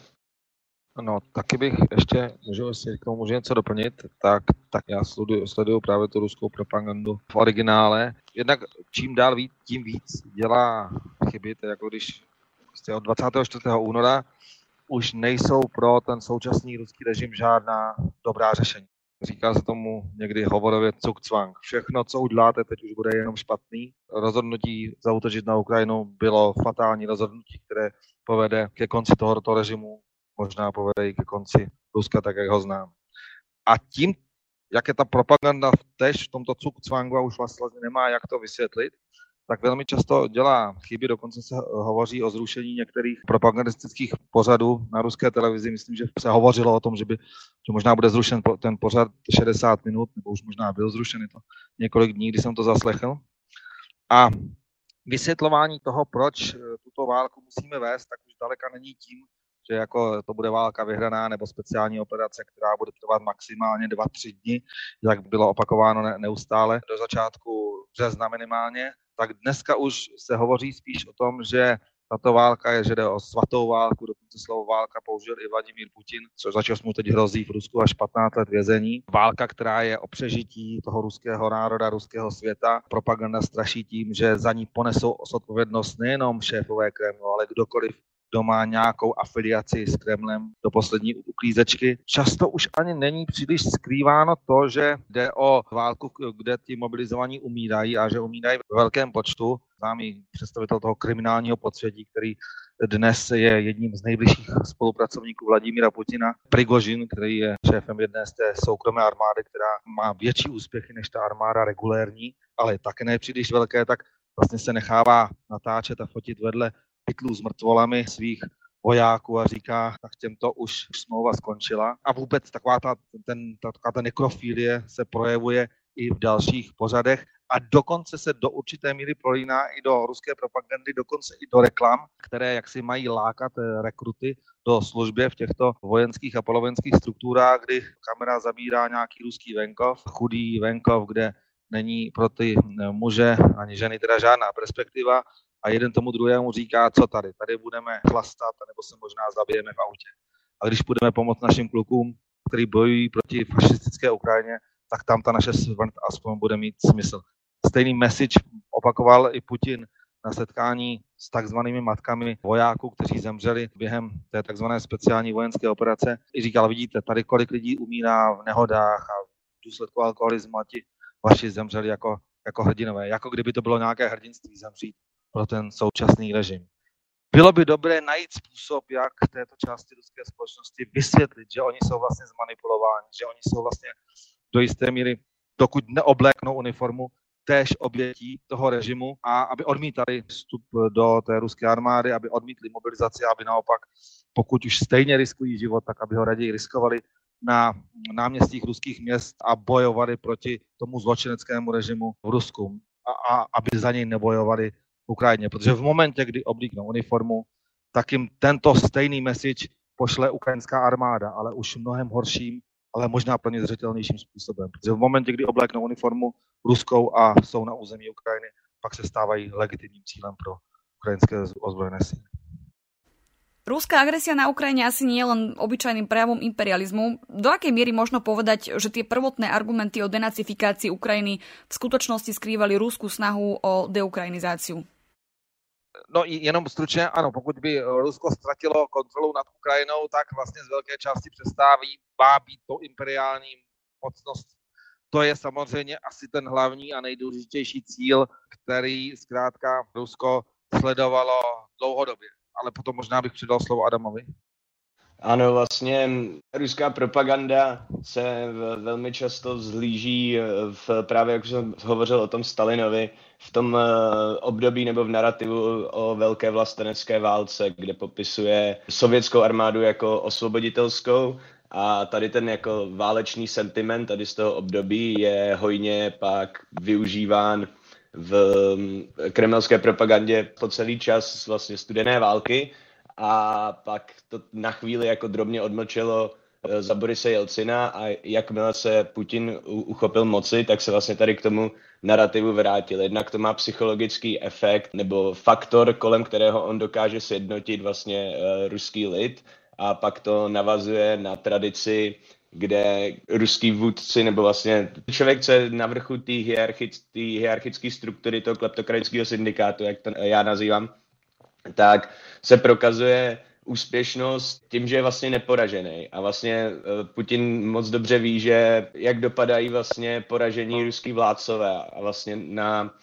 No, taky bych ještě, můžu si k tomu můžu něco doplnit, tak, tak já sleduju, sleduju právě tu ruskou propagandu v originále. Jednak čím dál víc, tím víc dělá chyby, to jako když prostě od 24. února už nejsou pro ten současný ruský režim žádná dobrá řešení. Říká se tomu někdy hovorově cukcvang. Všechno, co uděláte, teď už bude jenom špatný. Rozhodnutí zautočit na Ukrajinu bylo fatální rozhodnutí, které povede ke konci tohoto režimu možná povede i ke konci Ruska, tak jak ho znám. A tím, jak je ta propaganda tež v tomto cukcvangu a už vlastně nemá jak to vysvětlit, tak velmi často dělá chyby, dokonce se hovoří o zrušení některých propagandistických pořadů na ruské televizi. Myslím, že se hovořilo o tom, že by že možná bude zrušen ten pořad 60 minut, nebo už možná byl zrušen, to několik dní, kdy jsem to zaslechl. A vysvětlování toho, proč tuto válku musíme vést, tak už daleka není tím, že jako to bude válka vyhraná nebo speciální operace, která bude trvat maximálně 2-3 dny, jak bylo opakováno neustále do začátku března minimálně, tak dneska už se hovoří spíš o tom, že tato válka je, že jde o svatou válku, dokonce slovo válka použil i Vladimír Putin, což za mu teď hrozí v Rusku až 15 let vězení. Válka, která je o přežití toho ruského národa, ruského světa. Propaganda straší tím, že za ní ponesou odpovědnost nejenom šéfové Kremlu, ale kdokoliv, kdo má nějakou afiliaci s Kremlem do poslední uklízečky. Často už ani není příliš skrýváno to, že jde o válku, kde ti mobilizovaní umírají a že umírají v velkém počtu. Známý představitel toho kriminálního podsvětí, který dnes je jedním z nejbližších spolupracovníků Vladimíra Putina, Prigožin, který je šéfem jedné z té soukromé armády, která má větší úspěchy než ta armáda regulérní, ale také ne příliš velké, tak vlastně se nechává natáčet a fotit vedle pytlů s mrtvolami svých vojáků a říká, tak těmto už smlouva skončila. A vůbec taková ta, ten, ta, taková ta nekrofilie se projevuje i v dalších pořadech a dokonce se do určité míry prolíná i do ruské propagandy, dokonce i do reklam, které jaksi mají lákat eh, rekruty do služby v těchto vojenských a polovojenských strukturách, kdy kamera zabírá nějaký ruský venkov, chudý venkov, kde není pro ty eh, muže ani ženy teda žádná perspektiva a jeden tomu druhému říká, co tady, tady budeme chlastat, nebo se možná zabijeme v autě. A když budeme pomoct našim klukům, kteří bojují proti fašistické Ukrajině, tak tam ta naše smrt aspoň bude mít smysl. Stejný message opakoval i Putin na setkání s takzvanými matkami vojáků, kteří zemřeli během té takzvané speciální vojenské operace. I říkal, vidíte, tady kolik lidí umírá v nehodách a v důsledku alkoholismu a ti vaši zemřeli jako, jako hrdinové. Jako kdyby to bylo nějaké hrdinství zemřít pro ten současný režim. Bylo by dobré najít způsob, jak této části ruské společnosti vysvětlit, že oni jsou vlastně zmanipulováni, že oni jsou vlastně do jisté míry, dokud neobléknou uniformu, též obětí toho režimu a aby odmítali vstup do té ruské armády, aby odmítli mobilizaci, aby naopak, pokud už stejně riskují život, tak aby ho raději riskovali na náměstích ruských měst a bojovali proti tomu zločineckému režimu v Rusku a, a aby za něj nebojovali Ukrajině, protože v momentě, kdy oblíknou uniformu, tak jim tento stejný message pošle ukrajinská armáda, ale už mnohem horším, ale možná pro ně zřetelnějším způsobem. Protože v momentě, kdy obléknou uniformu ruskou a jsou na území Ukrajiny, pak se stávají legitimním cílem pro ukrajinské ozbrojené síly. Ruská agresia na Ukrajine asi nie je len obyčajným prejavom imperializmu. Do akej miery možno povedať, že tie prvotné argumenty o denacifikácii Ukrajiny v skutočnosti skrývali rúskú snahu o deukrajinizáciu? No jenom stručně, ano, pokud by Rusko ztratilo kontrolu nad Ukrajinou, tak vlastně z velké části přestáví, má být to imperiální mocnost. To je samozřejmě asi ten hlavní a nejdůležitější cíl, který zkrátka Rusko sledovalo dlouhodobě. Ale potom možná bych přidal slovo Adamovi. Ano, vlastně ruská propaganda se velmi často zlíží v, právě jak jsem hovořil o tom Stalinovi, v tom eh, období nebo v narrativu o velké vlastenecké válce, kde popisuje sovětskou armádu jako osvoboditelskou a tady ten jako válečný sentiment tady z toho období je hojně pak využíván v mm, kremelské propagandě po celý čas vlastně studené války a pak to na chvíli jako drobně odmlčelo za Borise Jelcina a jakmile se Putin uchopil moci, tak se vlastně tady k tomu narrativu vrátil. Jednak to má psychologický efekt nebo faktor, kolem kterého on dokáže sjednotit vlastně uh, ruský lid a pak to navazuje na tradici kde ruský vůdci, nebo vlastně člověk, co je na vrchu té hierarchic, hierarchické struktury toho kleptokratického syndikátu, jak to já nazývám, tak se prokazuje úspěšnost tím, že je vlastně neporažený. A vlastně eh, Putin moc dobře ví, že jak dopadají vlastně poražení ruský vládcové a vlastně na,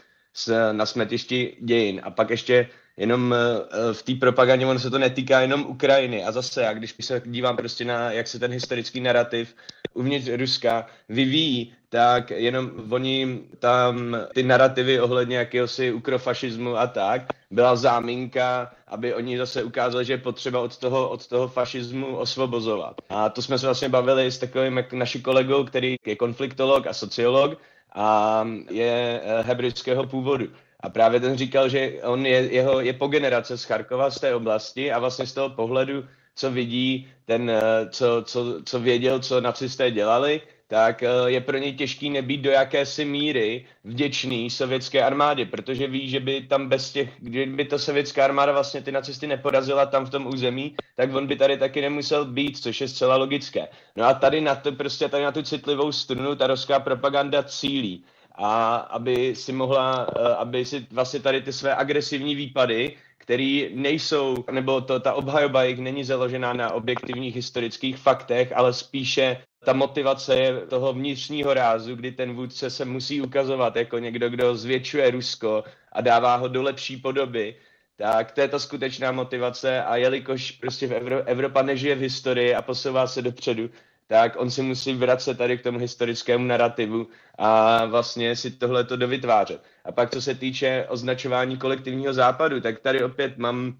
na smetišti dějin. A pak ještě jenom eh, v té propagandě ono se to netýká jenom Ukrajiny. A zase, já když se dívám prostě na, jak se ten historický narrativ uvnitř Ruska vyvíjí, tak jenom oni tam ty narrativy ohledně jakéhosi ukrofašismu a tak, byla záminka, aby oni zase ukázali, že je potřeba od toho, od toho fašismu osvobozovat. A to jsme se vlastně bavili s takovým jak naší kolegou, který je konfliktolog a sociolog a je eh, hebrejského původu. A právě ten říkal, že on je, jeho, je po generace z Charkova, z té oblasti a vlastně z toho pohledu, co vidí, ten, eh, co, co, co věděl, co nacisté dělali, tak eh, je pro něj těžký nebýt do jakési míry vděčný sovětské armádě, protože ví, že by tam bez těch, kdyby ta sovětská armáda vlastně ty nacisty neporazila tam v tom území, tak on by tady taky nemusel být, což je zcela logické. No a tady na to, prostě tady na tu citlivou strunu ta ruská propaganda cílí a aby si mohla, eh, aby si vlastně tady ty své agresivní výpady, které nejsou, nebo to, ta obhajoba jich není založená na objektivních historických faktech, ale spíše ta motivace je toho vnitřního rázu, kdy ten vůdce se musí ukazovat jako někdo, kdo zvětšuje Rusko a dává ho do lepší podoby, tak to je ta skutečná motivace a jelikož prostě v Evro- Evropa nežije v historii a posouvá se dopředu, tak on si musí vracet tady k tomu historickému narrativu a vlastně si tohle to dovytvářet. A pak, co se týče označování kolektivního západu, tak tady opět mám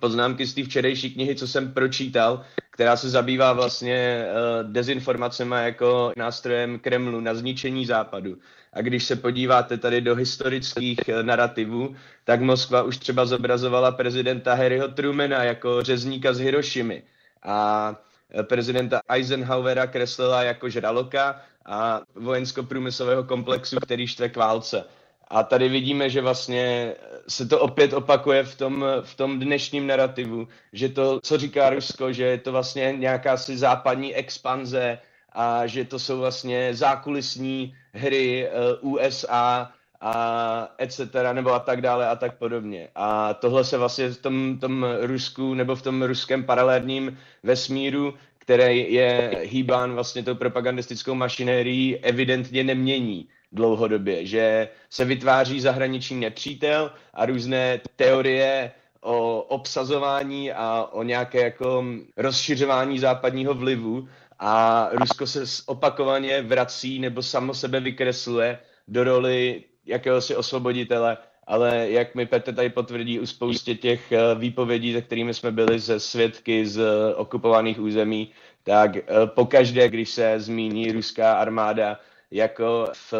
poznámky z té včerejší knihy, co jsem pročítal, která se zabývá vlastně uh, dezinformacemi jako nástrojem Kremlu na zničení západu. A když se podíváte tady do historických uh, narrativů, tak Moskva už třeba zobrazovala prezidenta Harryho Trumana jako řezníka z Hirošimy. A Eh, prezidenta Eisenhowera kreslila jako žraloka a vojensko-průmyslového komplexu, který štve k válce. A tady vidíme, že vlastně se to opět opakuje v tom, v tom dnešním narrativu, že to, co říká Rusko, že je to vlastně nějaká si západní expanze a že to jsou vlastně zákulisní hry eh, USA a etc. nebo a tak dále a tak podobně. A tohle se vlastně v tom, tom Rusku nebo v tom ruském paralelním vesmíru, který je hýbán vlastně tou propagandistickou mašinérií, evidentně nemění dlouhodobě, že se vytváří zahraniční nepřítel a různé teorie o obsazování a o nějaké jako rozšiřování západního vlivu a Rusko se opakovaně vrací nebo samo sebe vykresluje do roli jakéhosi osvoboditele, ale jak mi Petr tady potvrdí u spoustě těch eh, výpovědí, se kterými jsme byli ze svědky z eh, okupovaných území, tak eh, pokaždé, když se zmíní ruská armáda jako v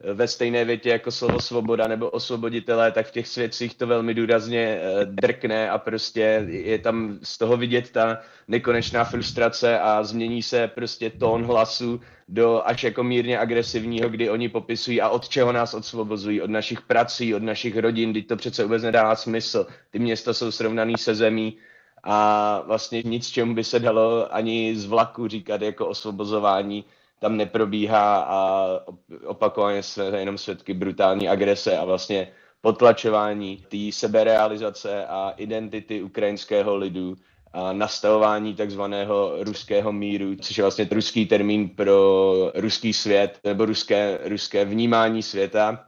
ve stejné větě jako slovo svoboda nebo osvoboditelé, tak v těch svědcích to velmi důrazně eh, drkne a prostě je tam z toho vidět ta nekonečná frustrace a změní se prostě tón hlasu do až jako mírně agresivního, kdy oni popisují a od čeho nás osvobozují, od našich prací, od našich rodin, kdy to přece vůbec nedává smysl. Ty města jsou srovnaný se zemí a vlastně nic, čemu by se dalo ani z vlaku říkat jako osvobozování, tam neprobíhá a opakovaně jsme jenom svědky brutální agrese a vlastně potlačování té seberealizace a identity ukrajinského lidu a nastavování takzvaného ruského míru, což je vlastně ruský termín pro ruský svět nebo ruské, ruské vnímání světa.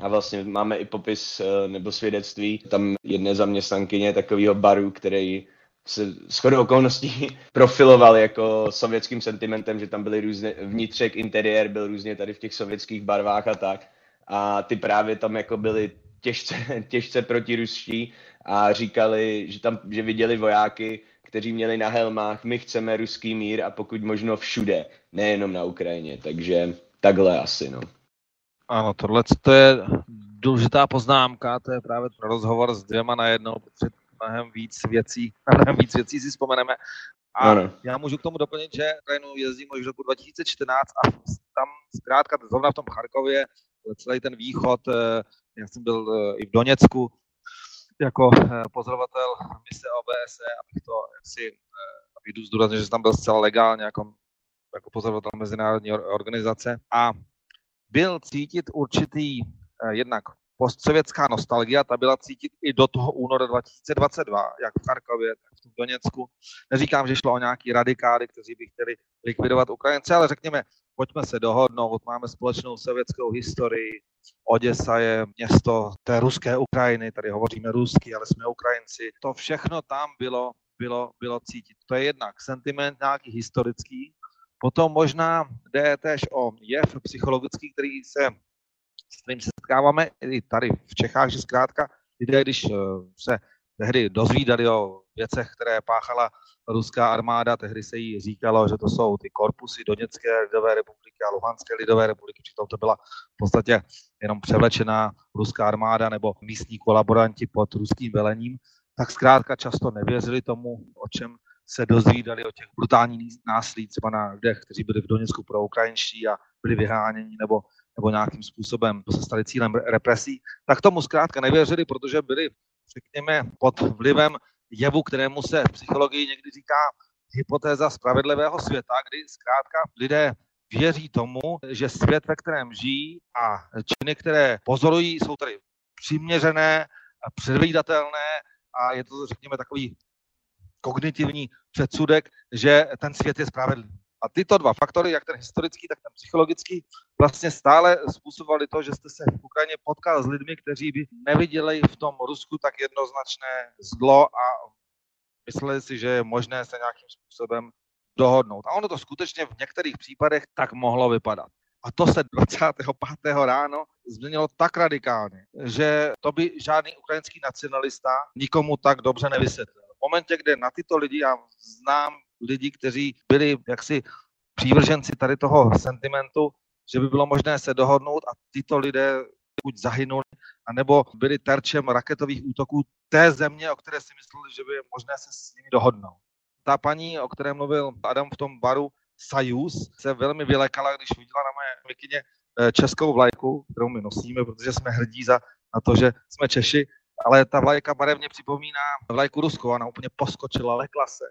A vlastně máme i popis eh, nebo svědectví tam jedné zaměstnankyně takového baru, který se shodou okolností profiloval jako sovětským sentimentem, že tam byly různé, vnitřek, interiér byl různě tady v těch sovětských barvách a tak. A ty právě tam jako byly těžce, těžce protiruští a říkali, že tam, že viděli vojáky, kteří měli na helmách, my chceme ruský mír a pokud možno všude, nejenom na Ukrajině, takže takhle asi, no. Ano, tohle to je důležitá poznámka, to je právě rozhovor s dvěma na jednou, protože mnohem víc věcí, mnohem víc věcí si vzpomeneme. A ano. já můžu k tomu doplnit, že Ukrajinu jezdím už roku 2014 a tam zkrátka zrovna v tom Charkově celý ten východ, eh, já jsem byl eh, i v Doněcku jako eh, pozorovatel mise OBSE, abych to jaksi, abych zdůraznil, že jsem tam byl zcela legálně jako, jako pozorovatel mezinárodní organizace a byl cítit určitý jednak postsovětská nostalgia, ta byla cítit i do toho února 2022, jak v Charkově, tak v Doněcku. Neříkám, že šlo o nějaký radikály, kteří by chtěli likvidovat Ukrajince, ale řekněme, pojďme se dohodnout, máme společnou sovětskou historii, Oděsa je město té ruské Ukrajiny, tady hovoříme rusky, ale jsme Ukrajinci. To všechno tam bylo, bylo, bylo cítit. To je jednak sentiment nějaký historický, potom možná jde též o jev psychologický, který se s kterým se setkáváme i tady v Čechách, že zkrátka lidé, když eh, se tehdy dozvídali o věcech, které páchala ruská armáda, tehdy se jí říkalo, že to jsou ty korpusy Doněcké lidové republiky a Luhanské lidové republiky, přitom to byla v podstatě jenom převlečená ruská armáda nebo místní kolaboranti pod ruským velením, tak zkrátka často nevěřili tomu, o čem se dozvídali o těch brutálních násilí třeba na lidech, kteří byli v Doněcku pro ukrajinští a byli vyháněni nebo nebo nějakým způsobem se stali cílem represí, tak tomu zkrátka nevěřili, protože byli, řekněme, pod vlivem jevu, kterému se v psychologii někdy říká hypotéza spravedlivého světa, kdy zkrátka lidé věří tomu, že svět, ve kterém žijí a činy, které pozorují, jsou tady přiměřené, předvídatelné a je to, řekněme, takový kognitivní předsudek, že ten svět je spravedlivý. A tyto dva faktory, jak ten historický, tak ten psychologický, vlastně stále způsobovali to, že jste se v Ukrajině potkal s lidmi, kteří by neviděli v tom Rusku tak jednoznačné zlo a mysleli si, že je možné se nějakým způsobem dohodnout. A ono to skutečně v některých případech tak mohlo vypadat. A to se 25. ráno změnilo tak radikálně, že to by žádný ukrajinský nacionalista nikomu tak dobře nevysvětlil. V momentě, kde na tyto lidi, já znám lidi, kteří byli jaksi přívrženci tady toho sentimentu, že by bylo možné se dohodnout a tyto lidé buď zahynuli, anebo byli terčem raketových útoků té země, o které si mysleli, že by je možné se s nimi dohodnout. Ta paní, o které mluvil Adam v tom baru, Sajus, se velmi vylekala, když viděla na mé mikině eh, českou vlajku, kterou my nosíme, protože jsme hrdí za, na to, že jsme Češi, ale ta vlajka barevně připomíná vlajku ruskou, ona úplně poskočila, lekla se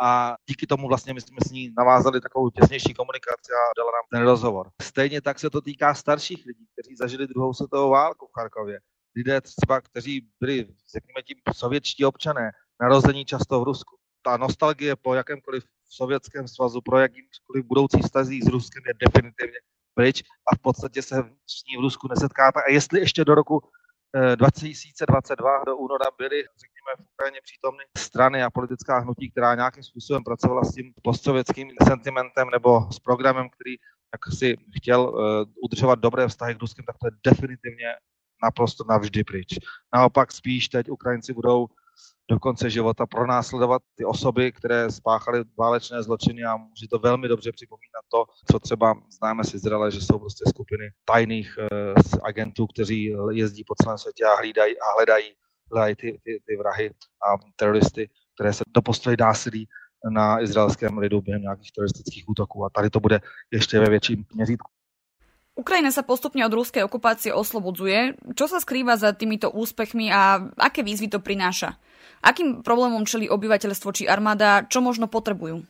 a díky tomu vlastně my jsme s ní navázali takovou těsnější komunikaci a dala nám ten rozhovor. Stejně tak se to týká starších lidí, kteří zažili druhou světovou válku v Charkově. Lidé třeba, kteří byli, řekněme tím, sovětští občané, narození často v Rusku. Ta nostalgie po jakémkoliv sovětském svazu, pro jakýmkoliv budoucí stazí s Ruskem je definitivně pryč a v podstatě se s ní v Rusku nesetkáte. A jestli ještě do roku 2022 eh, do února řekněme, v Ukrajině přítomny strany a politická hnutí, která nějakým způsobem pracovala s tím postsovětským sentimentem nebo s programem, který jak si chtěl uh, udržovat dobré vztahy k Ruskem, tak to je definitivně naprosto navždy pryč. Naopak spíš teď Ukrajinci budou do konce života pronásledovat ty osoby, které spáchaly válečné zločiny a může to velmi dobře připomínat to, co třeba známe z Izraele, že jsou prostě skupiny tajných uh, agentů, kteří jezdí po celém světě a hlídají a hledají, hledají ty, ty, ty vrahy a teroristy, které se dopustili násilí na izraelském lidu během nějakých teroristických útoků. A tady to bude ještě ve větším měřítku. Ukrajina sa postupne od ruskej okupácie oslobodzuje. Čo sa skrýva za týmito úspechmi a aké výzvy to prináša? Akým problémům čelí obyvatelstvo či armáda, čo možno potřebují?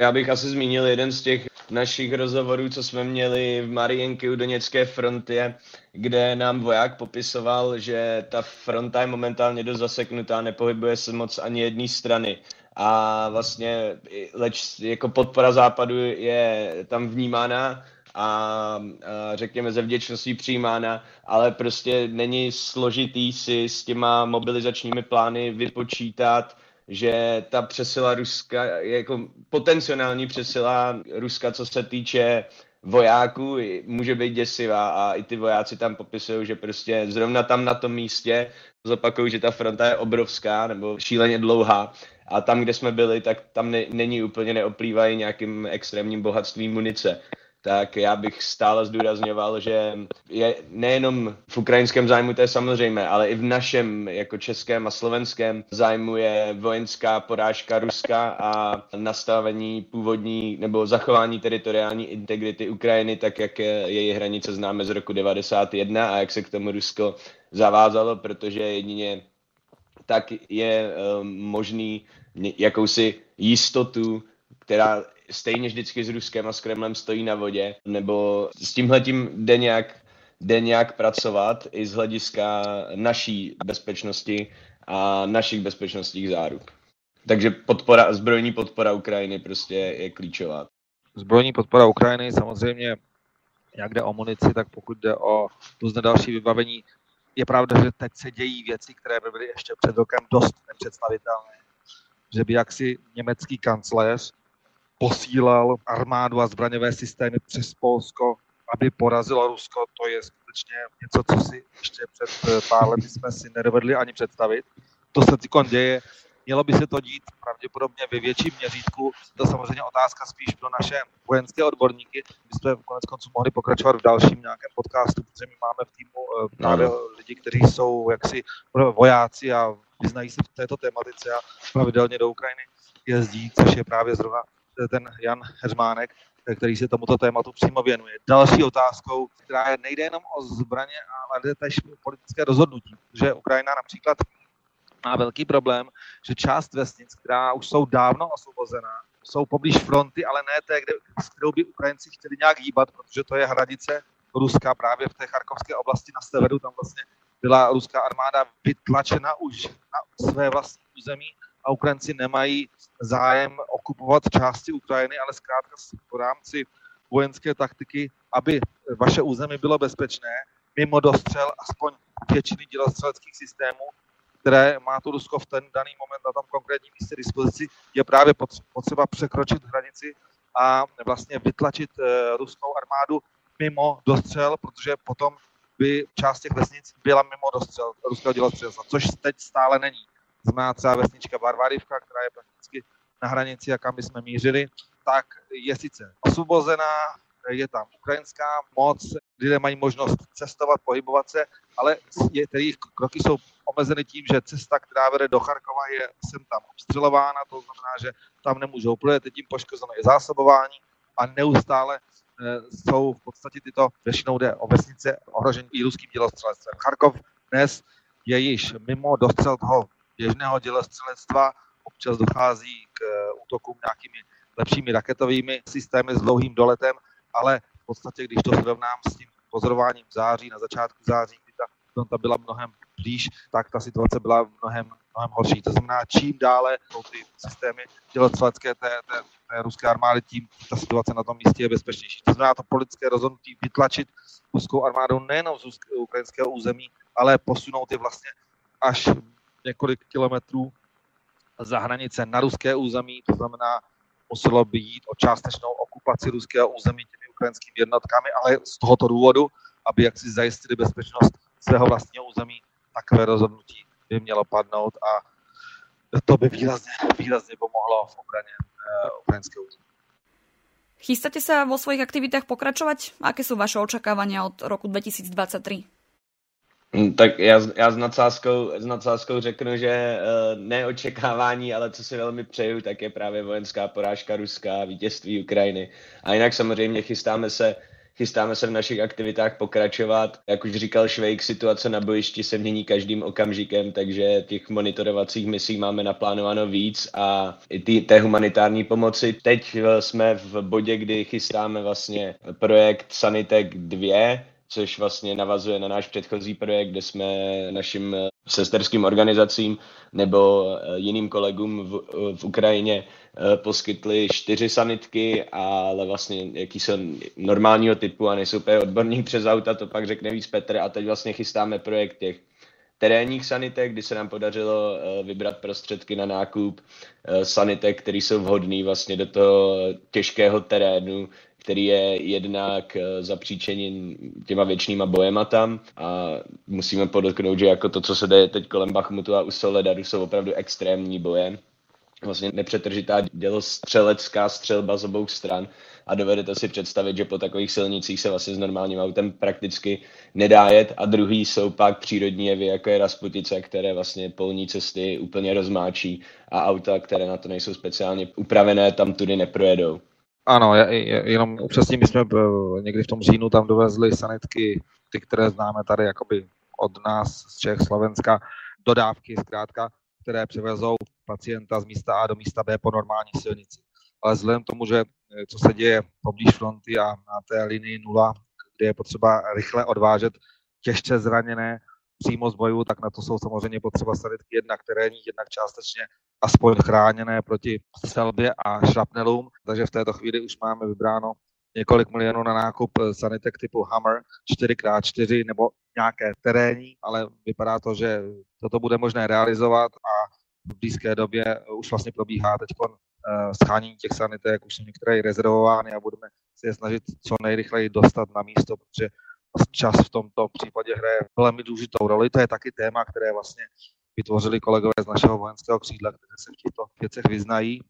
Já bych asi zmínil jeden z těch našich rozhovorů, co jsme měli v Marienky u Doněcké fronty, kde nám voják popisoval, že ta fronta je momentálně dost zaseknutá, nepohybuje se moc ani jedné strany. A vlastně leč jako podpora západu je tam vnímána a, a řekněme ze vděčností přijímána, ale prostě není složitý si s těma mobilizačními plány vypočítat, že ta přesila Ruska jako potenciální přesila Ruska, co se týče vojáků, může být děsivá a i ty vojáci tam popisují, že prostě zrovna tam na tom místě zopakují, že ta fronta je obrovská nebo šíleně dlouhá a tam, kde jsme byli, tak tam ne, není úplně neoplývají nějakým extrémním bohatstvím munice. Tak já bych stále zdůrazňoval, že je nejenom v ukrajinském zájmu, to je samozřejmé, ale i v našem, jako českém a slovenském zájmu je vojenská porážka Ruska a nastavení původní nebo zachování teritoriální integrity Ukrajiny, tak jak její hranice známe z roku 91 a jak se k tomu Rusko zavázalo, protože jedině tak je um, možný jakousi jistotu, která stejně vždycky s Ruskem a s Kremlem stojí na vodě, nebo s tímhletím jde nějak, jde nějak pracovat i z hlediska naší bezpečnosti a našich bezpečnostních záruk. Takže podpora, zbrojní podpora Ukrajiny prostě je klíčová. Zbrojní podpora Ukrajiny samozřejmě, jak jde o munici, tak pokud jde o různé další vybavení, je pravda, že teď se dějí věci, které by byly ještě před rokem dost nepředstavitelné. Že by jaksi německý kancléř posílal armádu a zbraňové systémy přes Polsko, aby porazilo Rusko, to je skutečně něco, co si ještě před eh, pár lety jsme si nedovedli ani představit. To se teď děje. Mělo by se to dít pravděpodobně ve větším měřítku. To je samozřejmě otázka spíš pro naše vojenské odborníky. My jsme konec konců mohli pokračovat v dalším nějakém podcastu, protože my máme v týmu eh, právě lidi, kteří jsou jaksi vojáci a vyznají se v této tematice a pravidelně do Ukrajiny jezdí, což je právě zrovna ten Jan Heřmánek, který se tomuto tématu přímo věnuje. Další otázkou, která je, nejde jenom o zbraně, ale tež politické rozhodnutí, že Ukrajina například má velký problém, že část vesnic, která už jsou dávno osvobozená, jsou poblíž fronty, ale ne té, kde, s kterou by Ukrajinci chtěli nějak hýbat, protože to je hranice Ruska právě v té charkovské oblasti na severu, tam vlastně byla ruská armáda vytlačena už na své vlastní území a Ukrajinci nemají zájem okupovat části Ukrajiny, ale zkrátka v rámci vojenské taktiky, aby vaše území bylo bezpečné, mimo dostřel aspoň většiny dělostřeleckých systémů, které má to Rusko v ten daný moment na tom konkrétním místě dispozici, je právě potřeba překročit hranici a vlastně vytlačit eh, ruskou armádu mimo dostřel, protože potom by část těch vesnic byla mimo dostřel ruského dělostřelstva, což teď stále není znamená třeba vesnička Barvarivka, která je prakticky na hranici, a kam bychom mířili, tak je sice osvobozená, je tam ukrajinská moc, lidé mají možnost cestovat, pohybovat se, ale je, tedy kroky jsou omezeny tím, že cesta, která vede do Charkova, je sem tam obstřelována, to znamená, že tam nemůžou projet, tím poškozené je zásobování a neustále e, jsou v podstatě tyto, většinou jde o vesnice ohrožení i ruským dělostřelectvem. Charkov dnes je již mimo dostřel toho běžného dělostřelectva. Občas dochází k eh, útokům nějakými lepšími raketovými systémy s dlouhým doletem, ale v podstatě, když to srovnám s tím pozorováním v září, na začátku září, kdy ta fronta byla mnohem blíž, tak ta situace byla mnohem, mnohem horší. To znamená, čím dále jsou ty systémy dělostřelecké té, té, té ruské armády, tím ta situace na tom místě je bezpečnější. To znamená to politické rozhodnutí vytlačit ruskou armádu nejenom z ukrajinského území, ale posunout je vlastně až několik kilometrů za hranice na ruské území, to znamená, muselo by jít o částečnou okupaci ruského území těmi ukrajinskými jednotkami, ale z tohoto důvodu, aby jak si zajistili bezpečnost svého vlastního území, takové rozhodnutí by mělo padnout a to by výrazně, výrazně pomohlo v obraně uh, ukrajinského území. Chystáte se vo svojich aktivitách pokračovat? Aké jsou vaše očekávání od roku 2023? Hm, tak já, já s, nadsázkou, s nadsázkou řeknu, že uh, ne očekávání, ale co si velmi přeju, tak je právě vojenská porážka Ruska, vítězství Ukrajiny. A jinak samozřejmě chystáme se, chystáme se v našich aktivitách pokračovat. Jak už říkal Švejk, situace na bojišti se mění každým okamžikem, takže těch monitorovacích misí máme naplánováno víc a i ty, té humanitární pomoci. Teď eh, jsme v bodě, kdy chystáme vlastně projekt Sanitek 2, což vlastně navazuje na náš předchozí projekt, kde jsme našim eh, sesterským organizacím nebo eh, jiným kolegům v, eh, v Ukrajině poskytli čtyři sanitky, ale vlastně jaký jsou normálního typu a nejsou úplně odborní přes auta, to pak řekne víc Petr. A teď vlastně chystáme projekt těch terénních sanitek, kdy se nám podařilo vybrat prostředky na nákup sanitek, které jsou vhodné vlastně do toho těžkého terénu, který je jednak eh, zapříčeněn těma věčnýma bojema tam a musíme podotknout, že jako to, co se děje teď kolem Bachmutu a u Soledaru jsou opravdu extrémní boje vlastně nepřetržitá dělostřelecká střelba z obou stran a dovedete si představit, že po takových silnicích se vlastně s normálním autem prakticky nedá jet a druhý jsou pak přírodní jevy, jako je Rasputice, které vlastně polní cesty úplně rozmáčí a auta, které na to nejsou speciálně upravené, tam tudy neprojedou. Ano, jenom upřesně my jsme eh, někdy v tom říjnu tam dovezli sanitky, ty, které známe tady jakoby od nás z Čech, Slovenska, dodávky zkrátka, které převezou pacienta z místa A do místa B po normální silnici. Ale vzhledem k tomu, že eh, co se děje poblíž fronty a na té linii nula, kde je potřeba rychle odvážet těžce zraněné přímo z bojů, tak na to jsou samozřejmě potřeba sanitky jednak terénní, jednak částečně aspoň chráněné proti střelbě a šrapnelům. Takže v této chvíli už máme vybráno několik milionů na nákup sanitek typu Hammer 4x4 nebo nějaké terénní, ale vypadá to, že toto bude možné realizovat a v blízké době už vlastně probíhá teď eh, schánění těch sanitek, už jsou některé rezervovány a budeme se je snažit co nejrychleji dostat na místo, protože čas v tomto případě hraje velmi důležitou roli. To je taky téma, které vlastně vytvořili kolegové z našeho vojenského křídla, kteří se v těchto věcech vyznají.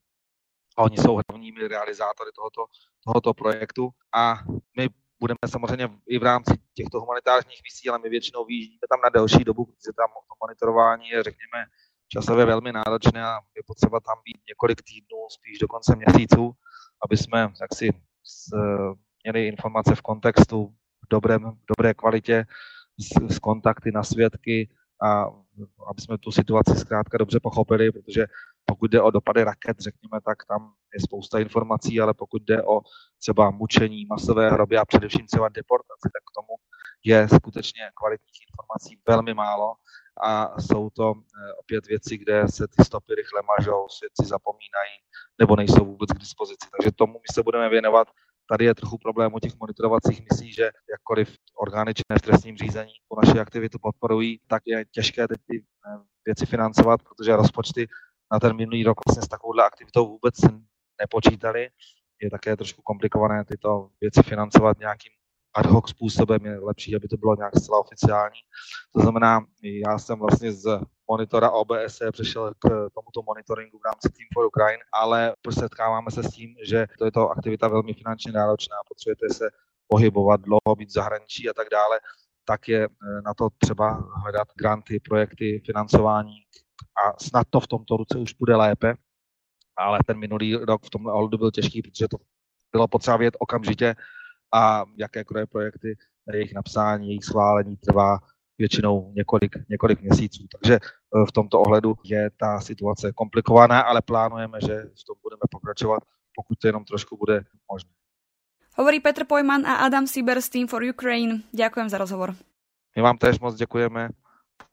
A oni jsou hlavními realizátory tohoto, tohoto projektu. A my budeme samozřejmě i v rámci těchto humanitárních misí, ale my většinou vyjíždíme tam na delší dobu, protože tam to monitorování je, řekněme, časově velmi náročné a je potřeba tam být několik týdnů, spíš dokonce měsíců, aby jsme jaksi měli informace v kontextu, v, dobrém, v dobré kvalitě, s, s kontakty na svědky a aby jsme tu situaci zkrátka dobře pochopili, protože pokud jde o dopady raket, řekněme, tak tam je spousta informací, ale pokud jde o třeba mučení, masové hroby a především třeba deportaci, tak k tomu je skutečně kvalitních informací velmi málo a jsou to eh, opět věci, kde se ty stopy rychle mažou, svědci zapomínají nebo nejsou vůbec k dispozici. Takže tomu my se budeme věnovat Tady je trochu problém u těch monitorovacích misí, že jakkoliv orgány činné v trestním řízení tu naši aktivitu podporují, tak je těžké teď ty eh, věci financovat, protože rozpočty na ten minulý rok vlastně s takovouhle aktivitou vůbec nepočítali. Je také trošku komplikované tyto věci financovat nějakým ad hoc způsobem, je lepší, aby to bylo nějak zcela oficiální. To znamená, já jsem vlastně z monitora OBS přešel k tomuto monitoringu v rámci Team for Ukraine, ale setkáváme se s tím, že to je to aktivita velmi finančně náročná, potřebujete se pohybovat dlouho, být v zahraničí a tak dále, tak je eh, na to třeba hledat granty, projekty, financování a snad to v tomto roce už bude lépe, ale ten minulý rok v tomhle ohledu byl těžký, protože to bylo potřeba vědět okamžitě a jakékoliv projekty, jejich napsání, jejich schválení trvá většinou několik, několik měsíců. Takže eh, v tomto ohledu je ta situace komplikovaná, ale plánujeme, že v tom budeme pokračovat, pokud to jenom trošku bude možné. Hovorí Petr Pojman a Adam Siber z Team for Ukraine. Ďakujem za rozhovor. My vám též moc děkujeme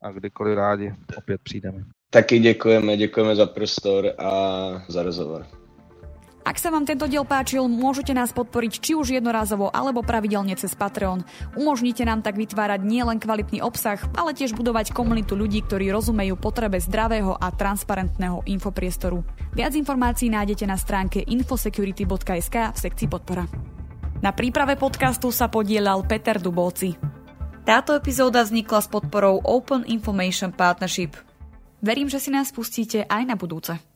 a kdykoliv rádi opět přijdeme. Taky děkujeme, děkujeme za prostor a za rozhovor. Ak sa vám tento diel páčil, môžete nás podporiť či už jednorázovo alebo pravidelne cez Patreon. Umožnite nám tak vytvárať nielen kvalitný obsah, ale tiež budovať komunitu ľudí, ktorí rozumejú potrebe zdravého a transparentného infopriestoru. Viac informácií nájdete na stránke infosecurity.sk v sekcii podpora. Na príprave podcastu sa podielal Peter Dubovci. Táto epizóda vznikla s podporou Open Information Partnership. Verím, že si nás pustíte aj na budúce.